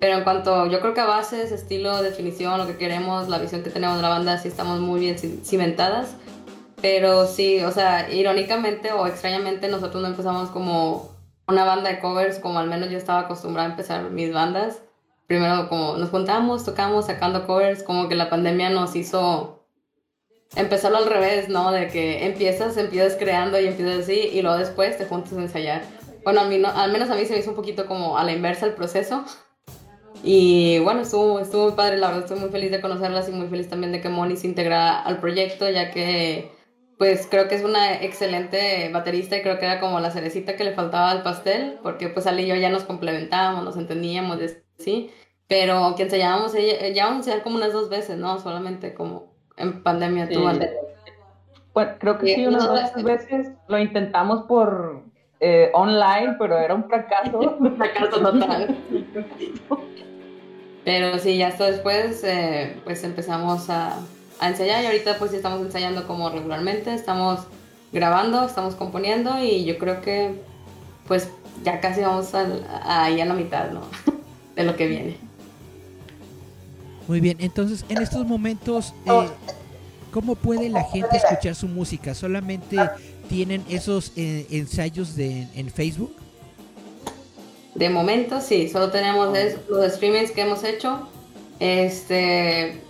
Pero en cuanto, yo creo que a bases, estilo, definición, lo que queremos, la visión que tenemos de la banda, sí estamos muy bien cimentadas. Pero sí, o sea, irónicamente o extrañamente nosotros no empezamos como una banda de covers, como al menos yo estaba acostumbrada a empezar mis bandas primero como nos juntamos, tocamos, sacando covers, como que la pandemia nos hizo empezarlo al revés, ¿no? De que empiezas, empiezas creando y empiezas así y luego después te juntas a ensayar. Bueno, a mí no, al menos a mí se me hizo un poquito como a la inversa el proceso. Y bueno, estuvo, estuvo muy padre, la verdad estoy muy feliz de conocerlas y muy feliz también de que Moni se integra al proyecto, ya que pues creo que es una excelente baterista y creo que era como la cerecita que le faltaba al pastel, porque pues Ali y yo ya nos complementábamos, nos entendíamos, ¿sí? Pero que ensayábamos, ya vamos a como unas dos veces, ¿no? Solamente como en pandemia tú Bueno, creo que sí, unas dos veces lo intentamos por eh, online, pero era un fracaso. (laughs) un fracaso total. pero sí, ya hasta después, eh, pues empezamos a, a ensayar y ahorita pues estamos ensayando como regularmente, estamos grabando, estamos componiendo y yo creo que pues ya casi vamos a, ahí a la mitad, ¿no? (laughs) de lo que viene. Muy bien, entonces en estos momentos, eh, ¿cómo puede la gente escuchar su música? ¿Solamente tienen esos eh, ensayos de, en Facebook? De momento sí, solo tenemos los streamings que hemos hecho. Este,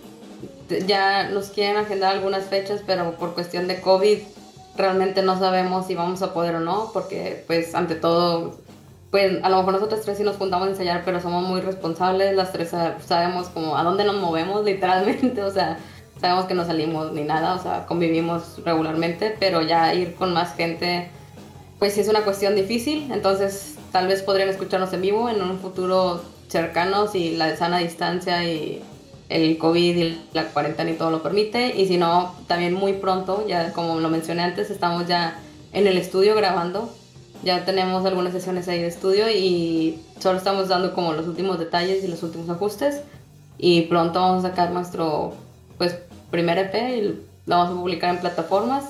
ya nos quieren agendar algunas fechas, pero por cuestión de COVID realmente no sabemos si vamos a poder o no, porque pues ante todo pues a lo mejor nosotros tres sí nos juntamos a ensayar, pero somos muy responsables, las tres sabemos como a dónde nos movemos (laughs) literalmente, o sea, sabemos que no salimos ni nada, o sea, convivimos regularmente, pero ya ir con más gente, pues sí es una cuestión difícil, entonces tal vez podrían escucharnos en vivo en un futuro cercano si la sana distancia y el COVID y la cuarentena y todo lo permite, y si no, también muy pronto, ya como lo mencioné antes, estamos ya en el estudio grabando. Ya tenemos algunas sesiones ahí de estudio y solo estamos dando como los últimos detalles y los últimos ajustes. Y pronto vamos a sacar nuestro pues, primer EP y lo vamos a publicar en plataformas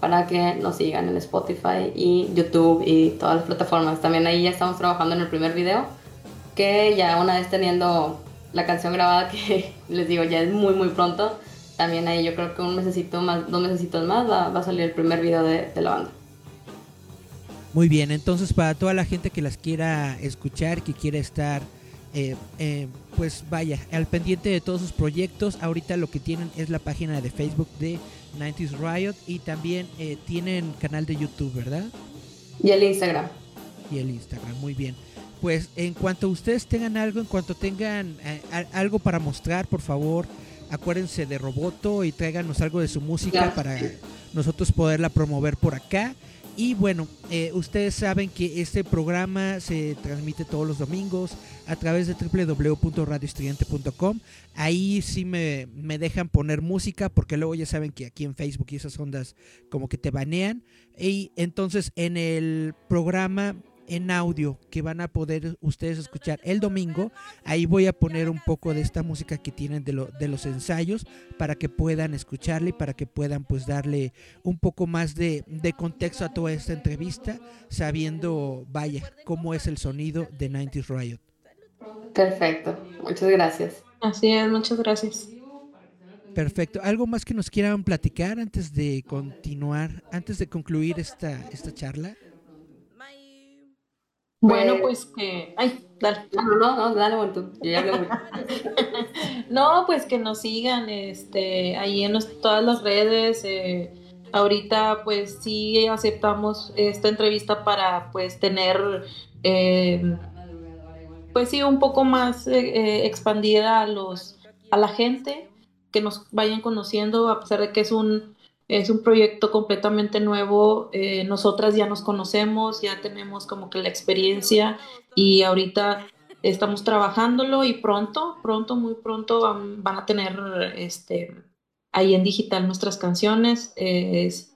para que nos sigan en Spotify y YouTube y todas las plataformas. También ahí ya estamos trabajando en el primer video que ya una vez teniendo la canción grabada, (laughs) que les digo, ya es muy, muy pronto, también ahí yo creo que un mesecito más, dos mesecitos más va, va a salir el primer video de, de la banda. Muy bien, entonces para toda la gente que las quiera escuchar, que quiera estar, eh, eh, pues vaya, al pendiente de todos sus proyectos, ahorita lo que tienen es la página de Facebook de 90s Riot y también eh, tienen canal de YouTube, ¿verdad? Y el Instagram. Y el Instagram, muy bien. Pues en cuanto ustedes tengan algo, en cuanto tengan algo para mostrar, por favor, acuérdense de Roboto y tráiganos algo de su música para nosotros poderla promover por acá. Y bueno, eh, ustedes saben que este programa se transmite todos los domingos a través de www.radioestudiante.com. Ahí sí me, me, dejan poner música porque luego ya saben que aquí en Facebook y esas ondas como que te banean. Y entonces en el programa en audio que van a poder ustedes escuchar el domingo. Ahí voy a poner un poco de esta música que tienen de, lo, de los ensayos para que puedan escucharle y para que puedan pues darle un poco más de, de contexto a toda esta entrevista, sabiendo, vaya, cómo es el sonido de 90s Riot. Perfecto, muchas gracias. Así es, muchas gracias. Perfecto. ¿Algo más que nos quieran platicar antes de continuar, antes de concluir esta, esta charla? Bueno, pues, pues que. Ay, dale. No, no, no, dale, bueno, tú. Yo ya hablé (laughs) no, pues que nos sigan este, ahí en todas las redes. Eh, ahorita, pues sí aceptamos esta entrevista para, pues, tener. Eh, pues sí, un poco más eh, expandida a los a la gente que nos vayan conociendo a pesar de que es un es un proyecto completamente nuevo. Eh, nosotras ya nos conocemos, ya tenemos como que la experiencia y ahorita estamos trabajándolo y pronto, pronto, muy pronto van, a tener este, ahí en digital nuestras canciones.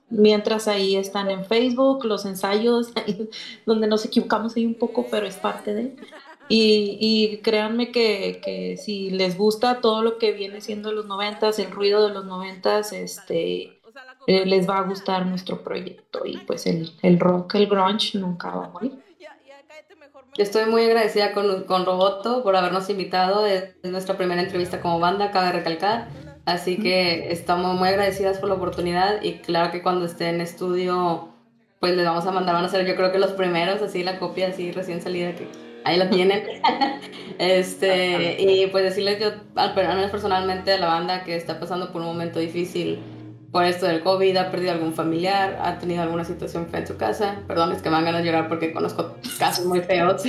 mientras ahí están en Facebook, los ensayos, (laughs) donde nos equivocamos ahí un poco, pero es parte de... Y, y créanme que, que, si les gusta todo lo que viene siendo los noventas, el ruido de los noventas, este, eh, les va a gustar nuestro proyecto y pues el, el rock, el grunge nunca va a morir. Estoy muy agradecida con, con Roboto por habernos invitado. Es, nuestra primera entrevista como banda, cabe recalcar. Así que estamos muy agradecidas por la oportunidad y claro que cuando esté en estudio, pues les vamos a mandar, van a ser yo creo que los primeros, así la copia así recién salida que ahí la tienen. (laughs) este, y pues decirles yo, al menos personalmente a la banda que está pasando por un momento difícil, por esto del COVID, ha perdido algún familiar, ha tenido alguna situación fea en su casa. Perdón, es que me van ganas llorar porque conozco casos muy feos.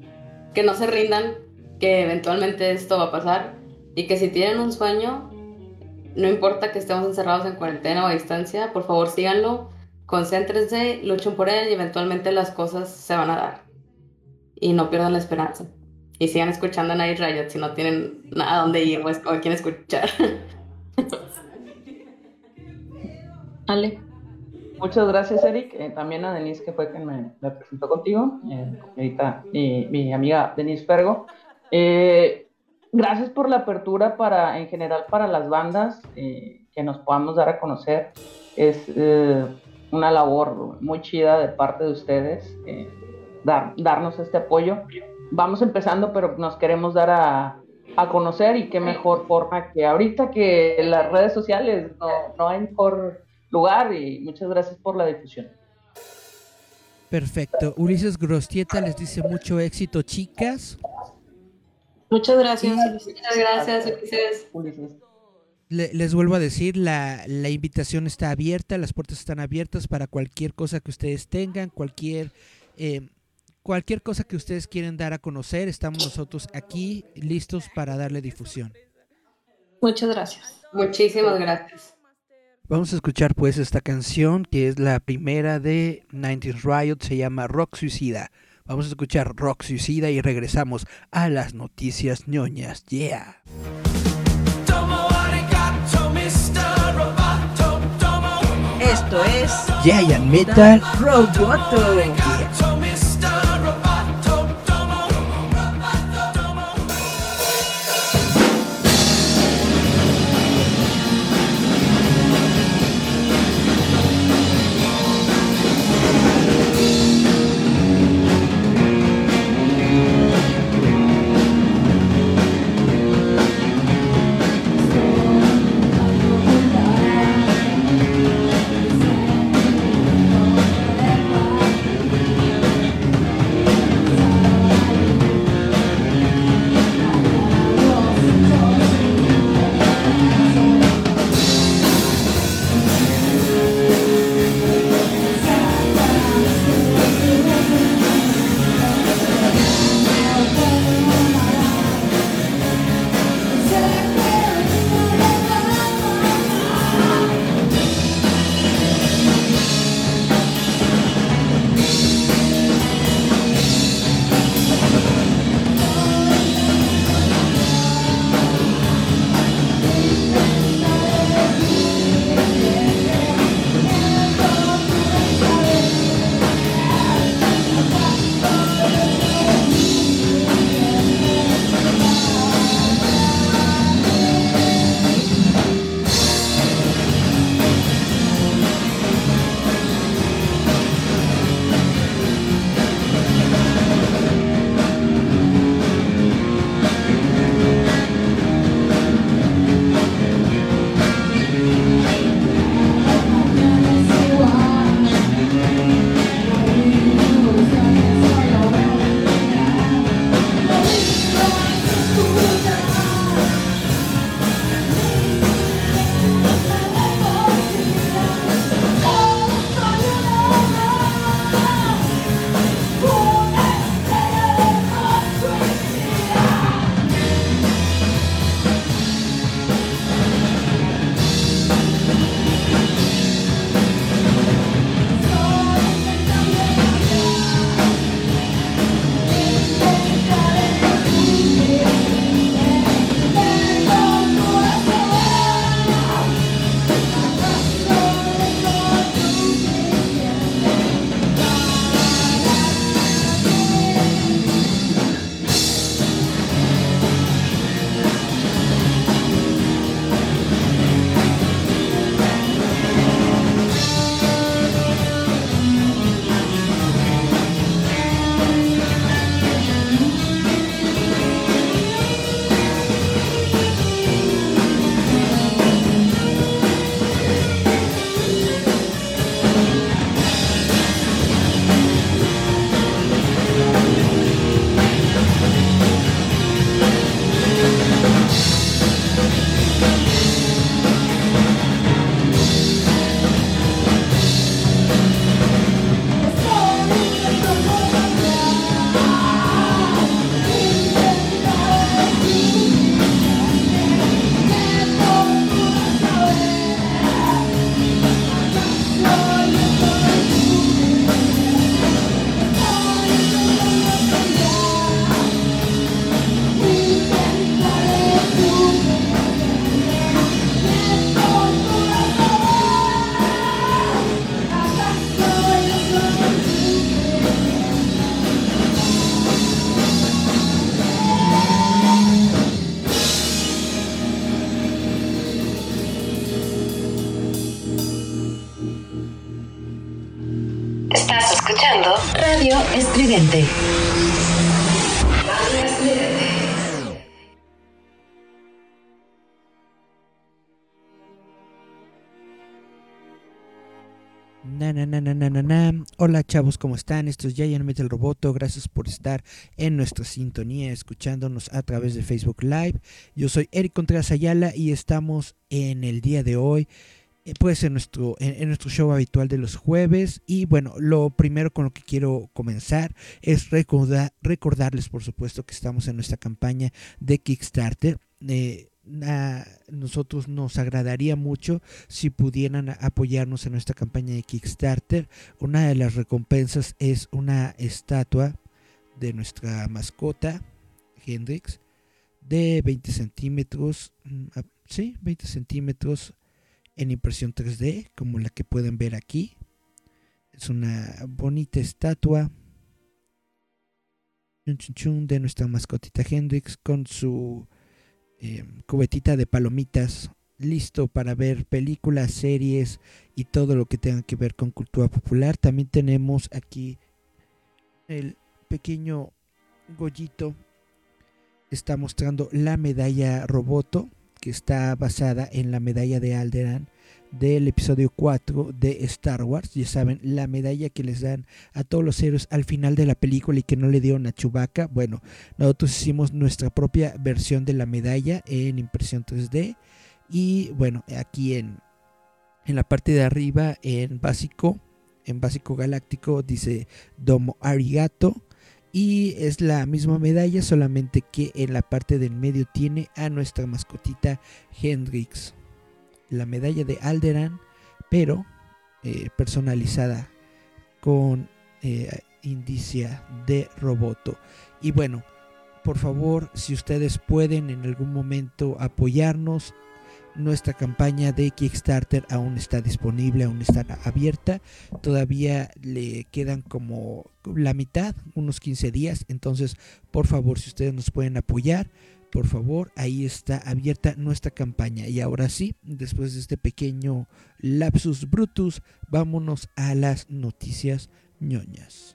(laughs) que no se rindan, que eventualmente esto va a pasar y que si tienen un sueño, no importa que estemos encerrados en cuarentena o a distancia, por favor síganlo, concéntrense, luchen por él y eventualmente las cosas se van a dar. Y no pierdan la esperanza. Y sigan escuchando a Night Riot si no tienen nada donde ir o, a quien escuchar. (laughs) Ale. Muchas gracias, Eric. Eh, también a Denise, que fue quien me, presentó contigo, eh, mi, amiga Denise Fergo. Eh, gracias por la apertura para, en general, para las bandas, que nos podamos dar a conocer. Es una labor muy chida de parte de ustedes, dar, darnos este apoyo. Vamos empezando, pero nos queremos dar a, a conocer y qué mejor forma que ahorita que las redes sociales, no, no hay mejor lugar y muchas gracias por la difusión. Perfecto. Ulises Grostieta les dice mucho éxito, chicas. Muchas gracias. Muchas gracias, Ulises. les vuelvo a decir, la, la, invitación está abierta, las puertas están abiertas para cualquier cosa que ustedes tengan, cualquier, eh, cualquier cosa que ustedes quieren dar a conocer, estamos nosotros aquí listos para darle difusión. Muchas gracias. Muchísimas gracias. Vamos a escuchar pues esta canción que es la primera de 90s Riot, se llama Rock Suicida. Vamos a escuchar Rock Suicida y regresamos a las noticias ñoñas. Yeah. Esto es Giant Metal Roboto. Hola chavos, ¿cómo están? Esto es Yayan Metal Roboto. Gracias por estar en nuestra sintonía, escuchándonos a través de Facebook Live. Yo soy Eric Contreras Ayala y estamos en el día de hoy, eh, pues en nuestro, en, en nuestro show habitual de los jueves. Y bueno, lo primero con lo que quiero comenzar es recordar, recordarles, por supuesto, que estamos en nuestra campaña de Kickstarter. Eh, nosotros nos agradaría mucho si pudieran apoyarnos en nuestra campaña de Kickstarter. Una de las recompensas es una estatua de nuestra mascota, Hendrix, de 20 centímetros, mm, sí, 20 centímetros en impresión 3D, como la que pueden ver aquí. Es una bonita estatua de nuestra mascotita Hendrix con su eh, cubetita de palomitas, listo para ver películas, series y todo lo que tenga que ver con cultura popular. También tenemos aquí el pequeño Goyito. Está mostrando la medalla Roboto, que está basada en la medalla de Alderan del episodio 4 de Star Wars. Ya saben, la medalla que les dan a todos los héroes al final de la película y que no le dieron a Chewbacca. Bueno, nosotros hicimos nuestra propia versión de la medalla en impresión 3D. Y bueno, aquí en, en la parte de arriba, en básico, en básico galáctico, dice Domo Arigato. Y es la misma medalla, solamente que en la parte del medio tiene a nuestra mascotita Hendrix. La medalla de Alderan, pero eh, personalizada con eh, indicia de Roboto. Y bueno, por favor, si ustedes pueden en algún momento apoyarnos, nuestra campaña de Kickstarter aún está disponible, aún está abierta. Todavía le quedan como la mitad, unos 15 días. Entonces, por favor, si ustedes nos pueden apoyar, por favor, ahí está abierta nuestra campaña. Y ahora sí, después de este pequeño lapsus brutus, vámonos a las noticias ñoñas.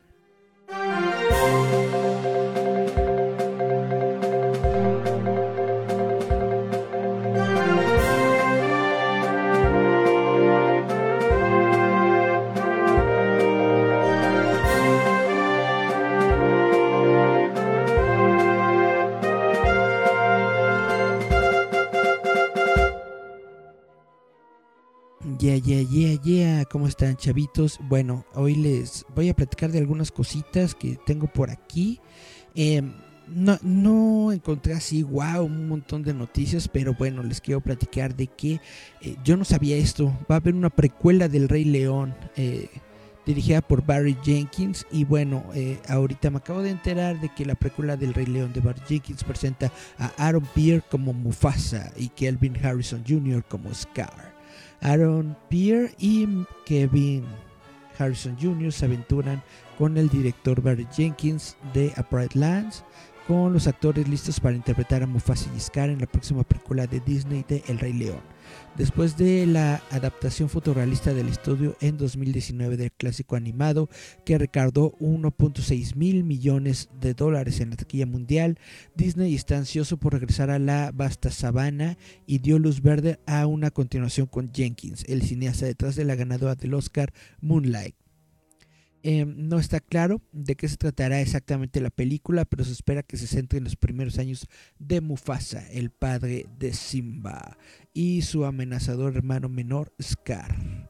Yeah, yeah, yeah, yeah. ¿Cómo están, chavitos? Bueno, hoy les voy a platicar de algunas cositas que tengo por aquí. Eh, no, no encontré así, wow, un montón de noticias, pero bueno, les quiero platicar de que eh, yo no sabía esto. Va a haber una precuela del Rey León. Eh, dirigida por Barry Jenkins y bueno, eh, ahorita me acabo de enterar de que la precuela del Rey León de Barry Jenkins presenta a Aaron Pierre como Mufasa y Kelvin Harrison Jr. como Scar. Aaron Pierre y Kevin Harrison Jr. se aventuran con el director Barry Jenkins de Pride Lands, con los actores listos para interpretar a Mufasa y Scar en la próxima película de Disney de El Rey León. Después de la adaptación fotorrealista del estudio en 2019 del clásico animado que recaudó 1.6 mil millones de dólares en la taquilla mundial, Disney está ansioso por regresar a la vasta sabana y dio luz verde a una continuación con Jenkins, el cineasta detrás de la ganadora del Oscar Moonlight. Eh, no está claro de qué se tratará exactamente la película, pero se espera que se centre en los primeros años de Mufasa, el padre de Simba, y su amenazador hermano menor, Scar.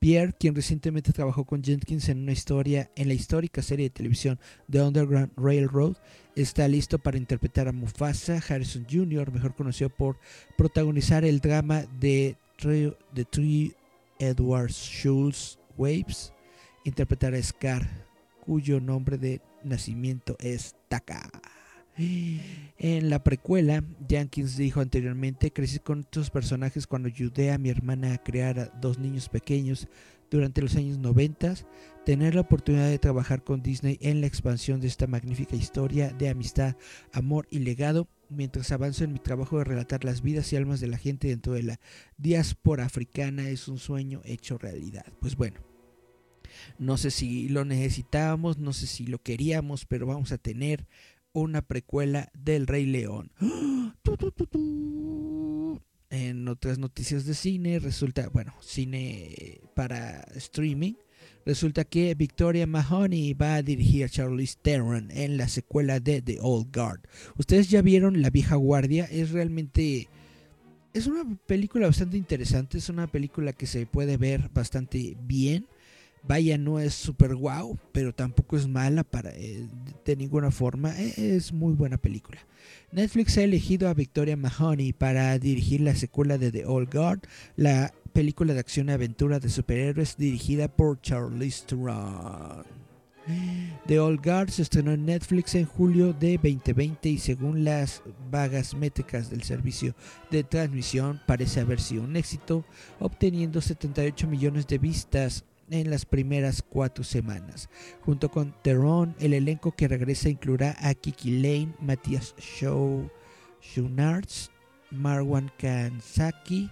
Pierre, quien recientemente trabajó con Jenkins en una historia en la histórica serie de televisión The Underground Railroad, está listo para interpretar a Mufasa. Harrison Jr., mejor conocido por protagonizar el drama de The Three Edward Schultz Waves, interpretará a Scar, cuyo nombre de nacimiento es Taka. En la precuela, Jenkins dijo anteriormente, crecí con estos personajes cuando ayudé a mi hermana a crear a dos niños pequeños durante los años 90. Tener la oportunidad de trabajar con Disney en la expansión de esta magnífica historia de amistad, amor y legado, mientras avanzo en mi trabajo de relatar las vidas y almas de la gente dentro de la diáspora africana, es un sueño hecho realidad. Pues bueno. No sé si lo necesitábamos, no sé si lo queríamos, pero vamos a tener una precuela del Rey León. (gasps) En otras noticias de cine, resulta, bueno, cine para streaming, resulta que Victoria Mahoney va a dirigir a Charlize Theron en la secuela de The Old Guard. Ustedes ya vieron La vieja guardia, es realmente es una película bastante interesante, es una película que se puede ver bastante bien. Vaya, no es super wow, pero tampoco es mala para, eh, de ninguna forma. E, es muy buena película. Netflix ha elegido a Victoria Mahoney para dirigir la secuela de The Old Guard, la película de acción y aventura de superhéroes dirigida por Charlize Theron. The Old Guard se estrenó en Netflix en julio de 2020 y según las vagas métricas del servicio de transmisión parece haber sido un éxito, obteniendo 78 millones de vistas en las primeras cuatro semanas. Junto con Teron, el elenco que regresa incluirá a Kiki Lane, Show, Shunarts, Marwan Kansaki,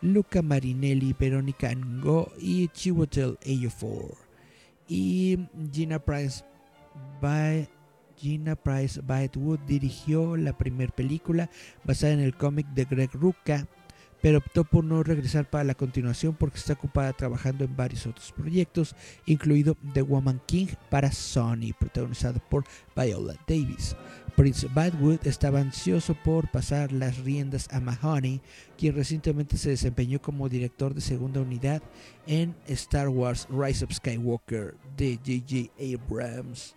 Luca Marinelli, Verónica Ngo y Chiwetel Ejiofor y Gina Price by Gina Price Bytewood dirigió la primera película basada en el cómic de Greg Rucka, pero optó por no regresar para la continuación porque está ocupada trabajando en varios otros proyectos, incluido The Woman King para Sony, protagonizado por Viola Davis. Prince Badwood estaba ansioso por pasar las riendas a Mahoney, quien recientemente se desempeñó como director de segunda unidad en Star Wars Rise of Skywalker de J.J. Abrams.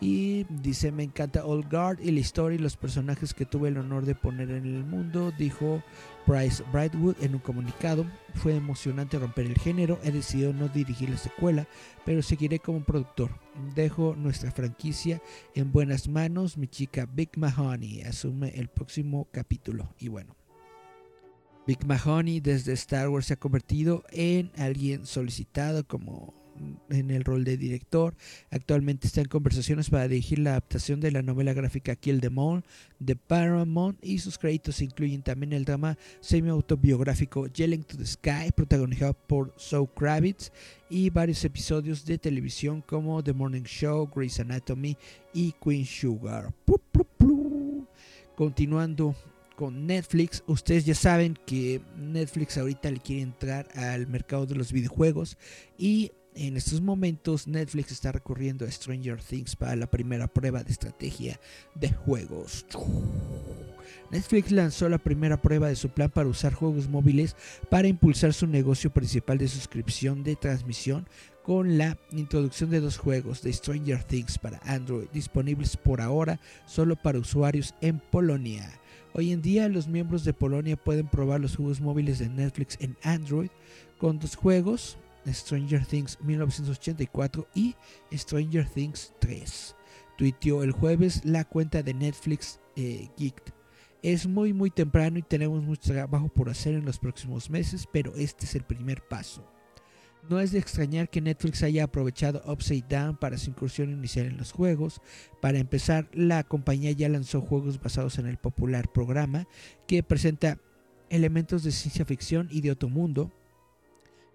Y dice, me encanta Old Guard y la historia y los personajes que tuve el honor de poner en el mundo, dijo Bryce Brightwood en un comunicado. Fue emocionante romper el género, he decidido no dirigir la secuela, pero seguiré como productor. Dejo nuestra franquicia en buenas manos, mi chica Big Mahoney asume el próximo capítulo. Y bueno, Big Mahoney desde Star Wars se ha convertido en alguien solicitado como en el rol de director. Actualmente está en conversaciones para dirigir la adaptación de la novela gráfica Kill the Mall de Paramount y sus créditos incluyen también el drama semi-autobiográfico Yelling to the Sky, protagonizado por Zoe Kravitz y varios episodios de televisión como The Morning Show, Grey's Anatomy y Queen Sugar. Continuando con Netflix. Ustedes ya saben que Netflix ahorita le quiere entrar al mercado de los videojuegos y en estos momentos Netflix está recurriendo a Stranger Things para la primera prueba de estrategia de juegos. Netflix lanzó la primera prueba de su plan para usar juegos móviles para impulsar su negocio principal de suscripción de transmisión con la introducción de dos juegos de Stranger Things para Android disponibles por ahora solo para usuarios en Polonia. Hoy en día los miembros de Polonia pueden probar los juegos móviles de Netflix en Android con dos juegos Stranger Things 1984 y Stranger Things 3. Tuiteó el jueves la cuenta de Netflix eh, Geeked. Es muy muy temprano y tenemos mucho trabajo por hacer en los próximos meses, pero este es el primer paso. No es de extrañar que Netflix haya aprovechado Upside Down para su incursión inicial en los juegos. Para empezar, la compañía ya lanzó juegos basados en el popular programa que presenta elementos de ciencia ficción y de otro mundo,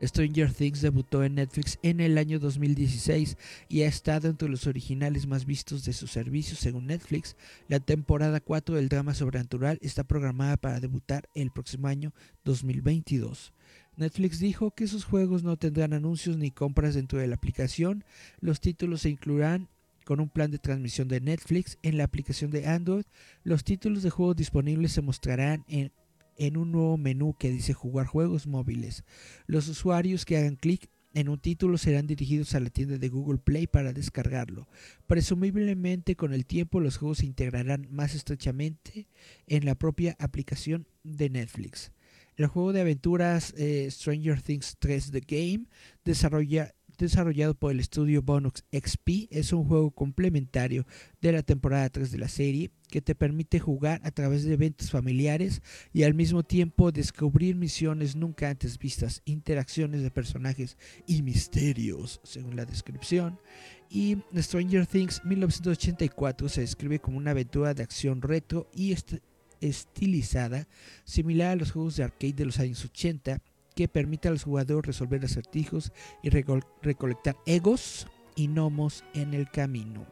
Stranger Things debutó en Netflix en el año 2016 y ha estado entre los originales más vistos de su servicio según Netflix. La temporada 4 del drama sobrenatural está programada para debutar el próximo año 2022. Netflix dijo que sus juegos no tendrán anuncios ni compras dentro de la aplicación. Los títulos se incluirán con un plan de transmisión de Netflix en la aplicación de Android. Los títulos de juegos disponibles se mostrarán en en un nuevo menú que dice jugar juegos móviles. Los usuarios que hagan clic en un título serán dirigidos a la tienda de Google Play para descargarlo. Presumiblemente con el tiempo los juegos se integrarán más estrechamente en la propia aplicación de Netflix. El juego de aventuras eh, Stranger Things 3 The Game desarrolla, desarrollado por el estudio Bonus XP, es un juego complementario de la temporada 3 de la serie que te permite jugar a través de eventos familiares y al mismo tiempo descubrir misiones nunca antes vistas, interacciones de personajes y misterios, según la descripción. Y Stranger Things 1984 se describe como una aventura de acción retro y estilizada, similar a los juegos de arcade de los años 80 que permite a los jugadores resolver acertijos y recolectar egos y gnomos en el camino.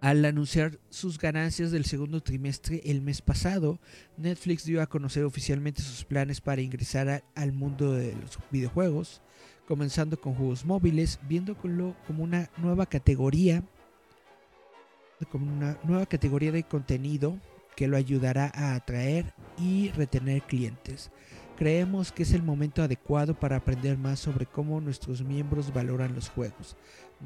Al anunciar sus ganancias del segundo trimestre el mes pasado, Netflix dio a conocer oficialmente sus planes para ingresar al mundo de los videojuegos, comenzando con juegos móviles, viéndolo como una nueva categoría, como una nueva categoría de contenido que lo ayudará a atraer y retener clientes. Creemos que es el momento adecuado para aprender más sobre cómo nuestros miembros valoran los juegos,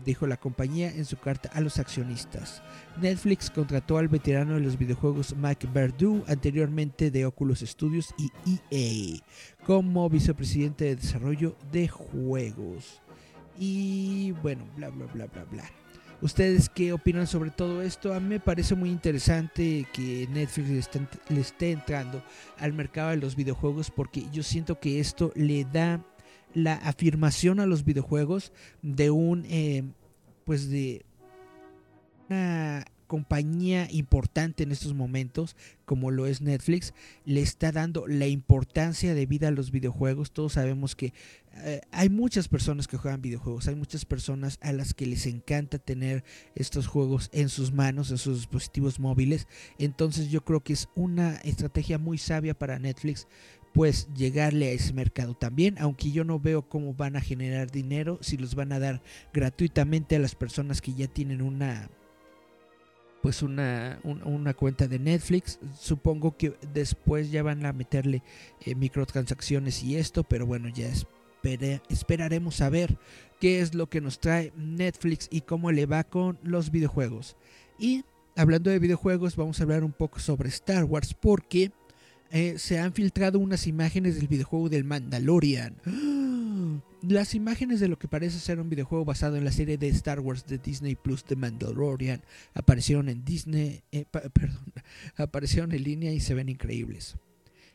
dijo la compañía en su carta a los accionistas. Netflix contrató al veterano de los videojuegos Mike Verdu, anteriormente de Oculus Studios y EA, como vicepresidente de desarrollo de juegos. Y bueno, bla bla bla bla bla. ¿Ustedes qué opinan sobre todo esto? A mí me parece muy interesante que Netflix le esté, entrando al mercado de los videojuegos porque yo siento que esto le da la afirmación a los videojuegos de un, eh, pues de una compañía importante en estos momentos, como lo es Netflix, le está dando la importancia de vida a los videojuegos. Todos sabemos que eh, hay muchas personas que juegan videojuegos, hay muchas personas a las que les encanta tener estos juegos en sus manos, en sus dispositivos móviles. Entonces yo creo que es una estrategia muy sabia para Netflix pues llegarle a ese mercado también, aunque yo no veo cómo van a generar dinero, si los van a dar gratuitamente a las personas que ya tienen una pues una, una cuenta de Netflix. Supongo que después ya van a meterle eh, microtransacciones y esto, pero bueno, ya esperaremos a ver qué es lo que nos trae Netflix y cómo le va con los videojuegos. Y hablando de videojuegos, vamos a hablar un poco sobre Star Wars porque eh, se han filtrado unas imágenes del videojuego del Mandalorian. Las imágenes de lo que parece ser un videojuego basado en la serie de Star Wars de Disney Plus The Mandalorian aparecieron en Disney, eh, (laughs) perdón, aparecieron en línea y se ven increíbles.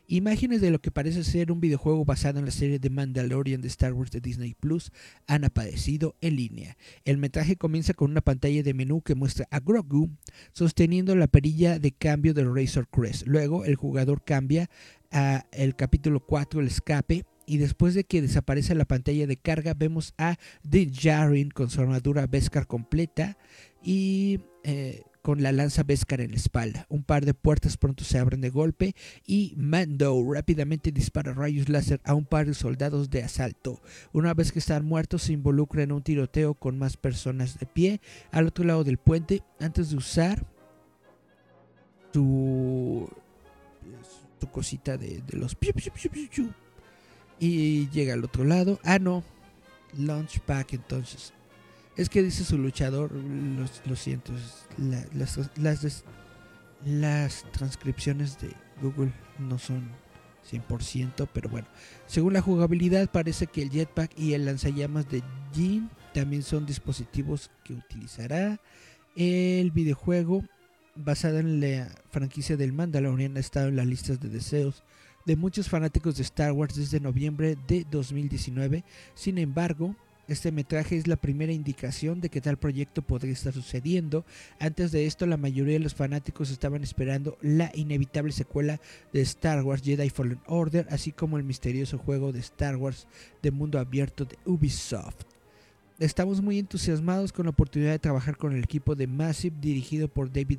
Imágenes de lo que parece ser un videojuego basado en la serie de Mandalorian de Star Wars de Disney Plus han aparecido en línea. El metraje comienza con una pantalla de menú que muestra a Grogu sosteniendo la perilla de cambio del Razor Crest. Luego el jugador cambia a el capítulo 4, el escape, y después de que desaparece la pantalla de carga vemos a The Jarin con su armadura Beskar completa y eh, con la lanza Beskar en la espalda. Un par de puertas pronto se abren de golpe y Mando rápidamente dispara rayos láser a un par de soldados de asalto. Una vez que están muertos se involucra en un tiroteo con más personas de pie al otro lado del puente antes de usar su, su cosita de, los y llega al otro lado. Ah, no. Launch pack entonces. Es que dice su luchador, lo, siento, las, las, las, transcripciones de Google no son 100%, pero bueno. Según la jugabilidad parece que el jetpack y el lanzallamas de Jin también son dispositivos que utilizará. El videojuego basado en la franquicia del Mandalorian ha estado en las listas de deseos de muchos fanáticos de Star Wars desde noviembre de 2019. Sin embargo, este metraje es la primera indicación de que tal proyecto podría estar sucediendo. Antes de esto, la mayoría de los fanáticos estaban esperando la inevitable secuela de Star Wars Jedi Fallen Order, así como el misterioso juego de Star Wars de mundo abierto de Ubisoft. Estamos muy entusiasmados con la oportunidad de trabajar con el equipo de Massive dirigido por David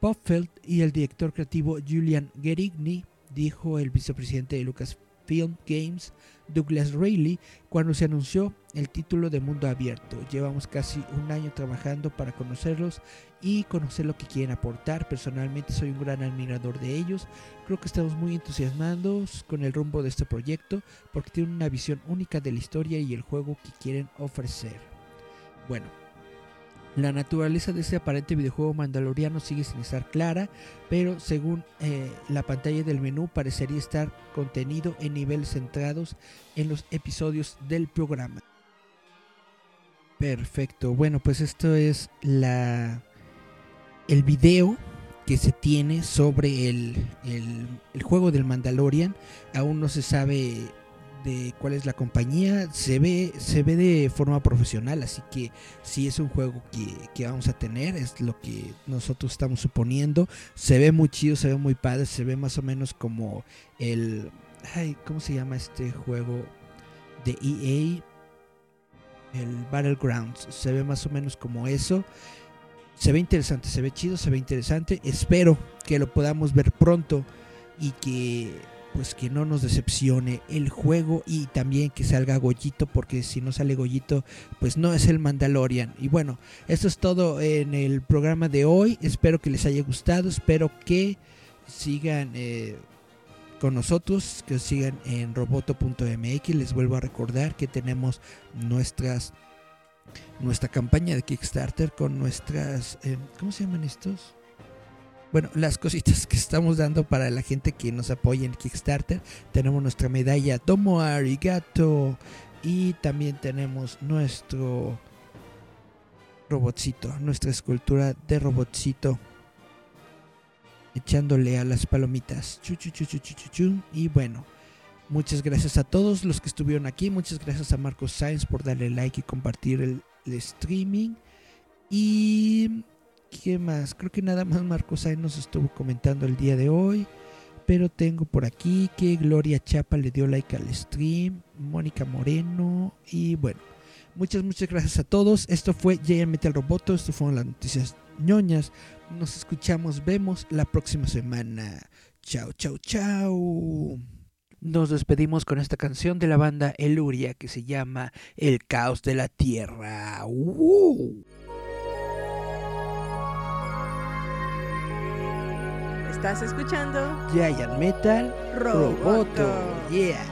Popfeld y el director creativo Julian Gerigny dijo el vicepresidente de Lucasfilm Games, Douglas Rayleigh, cuando se anunció el título de Mundo Abierto. Llevamos casi un año trabajando para conocerlos y conocer lo que quieren aportar. Personalmente soy un gran admirador de ellos. Creo que estamos muy entusiasmados con el rumbo de este proyecto porque tienen una visión única de la historia y el juego que quieren ofrecer. Bueno, la naturaleza de este aparente videojuego mandaloriano sigue sin estar clara, pero según eh, la pantalla del menú parecería estar contenido en niveles centrados en los episodios del programa. Perfecto, bueno pues esto es la el video que se tiene sobre el, el juego del Mandalorian. Aún no se sabe de cuál es la compañía, se ve, se ve de forma profesional, así que si es un juego que, vamos a tener, es lo que nosotros estamos suponiendo. Se ve muy chido, se ve muy padre, se ve más o menos como el, ay, ¿cómo se llama este juego de EA? El Battlegrounds. Se ve más o menos como eso. Se ve interesante, se ve chido, se ve interesante. Espero que lo podamos ver pronto y que pues que no nos decepcione el juego y también que salga Goyito porque si no sale Goyito pues no es el Mandalorian. Y bueno esto es todo en el programa de hoy. Espero que les haya gustado. Espero que sigan eh, con nosotros que sigan en roboto.mx les vuelvo a recordar que tenemos nuestras nuestra campaña de Kickstarter con nuestras eh, ¿cómo se llaman estos? Bueno, las cositas que estamos dando para la gente que nos apoya en Kickstarter. Tenemos nuestra medalla Tomo Arigato y también tenemos nuestro robotcito, nuestra escultura de robotcito echándole a las palomitas. Chu, chu, chu, chu, chu, chu, chu. Y bueno, muchas gracias a todos los que estuvieron aquí. Muchas gracias a Marcos Sainz por darle like y compartir el, el streaming. Y ¿Qué más? Creo que nada más Marcos Sainz nos estuvo comentando el día de hoy. Pero tengo por aquí que Gloria Chapa le dio like al stream. Mónica Moreno. Y bueno, muchas, muchas gracias a todos. Esto fue JM Metal Roboto. Esto fueron las noticias ñoñas. Nos escuchamos, vemos la próxima semana. Chao, chao, chao. Nos despedimos con esta canción de la banda Eluria que se llama El caos de la tierra. ¡Uh! Estás escuchando Giant Metal Roboto. Roboto. Yeah.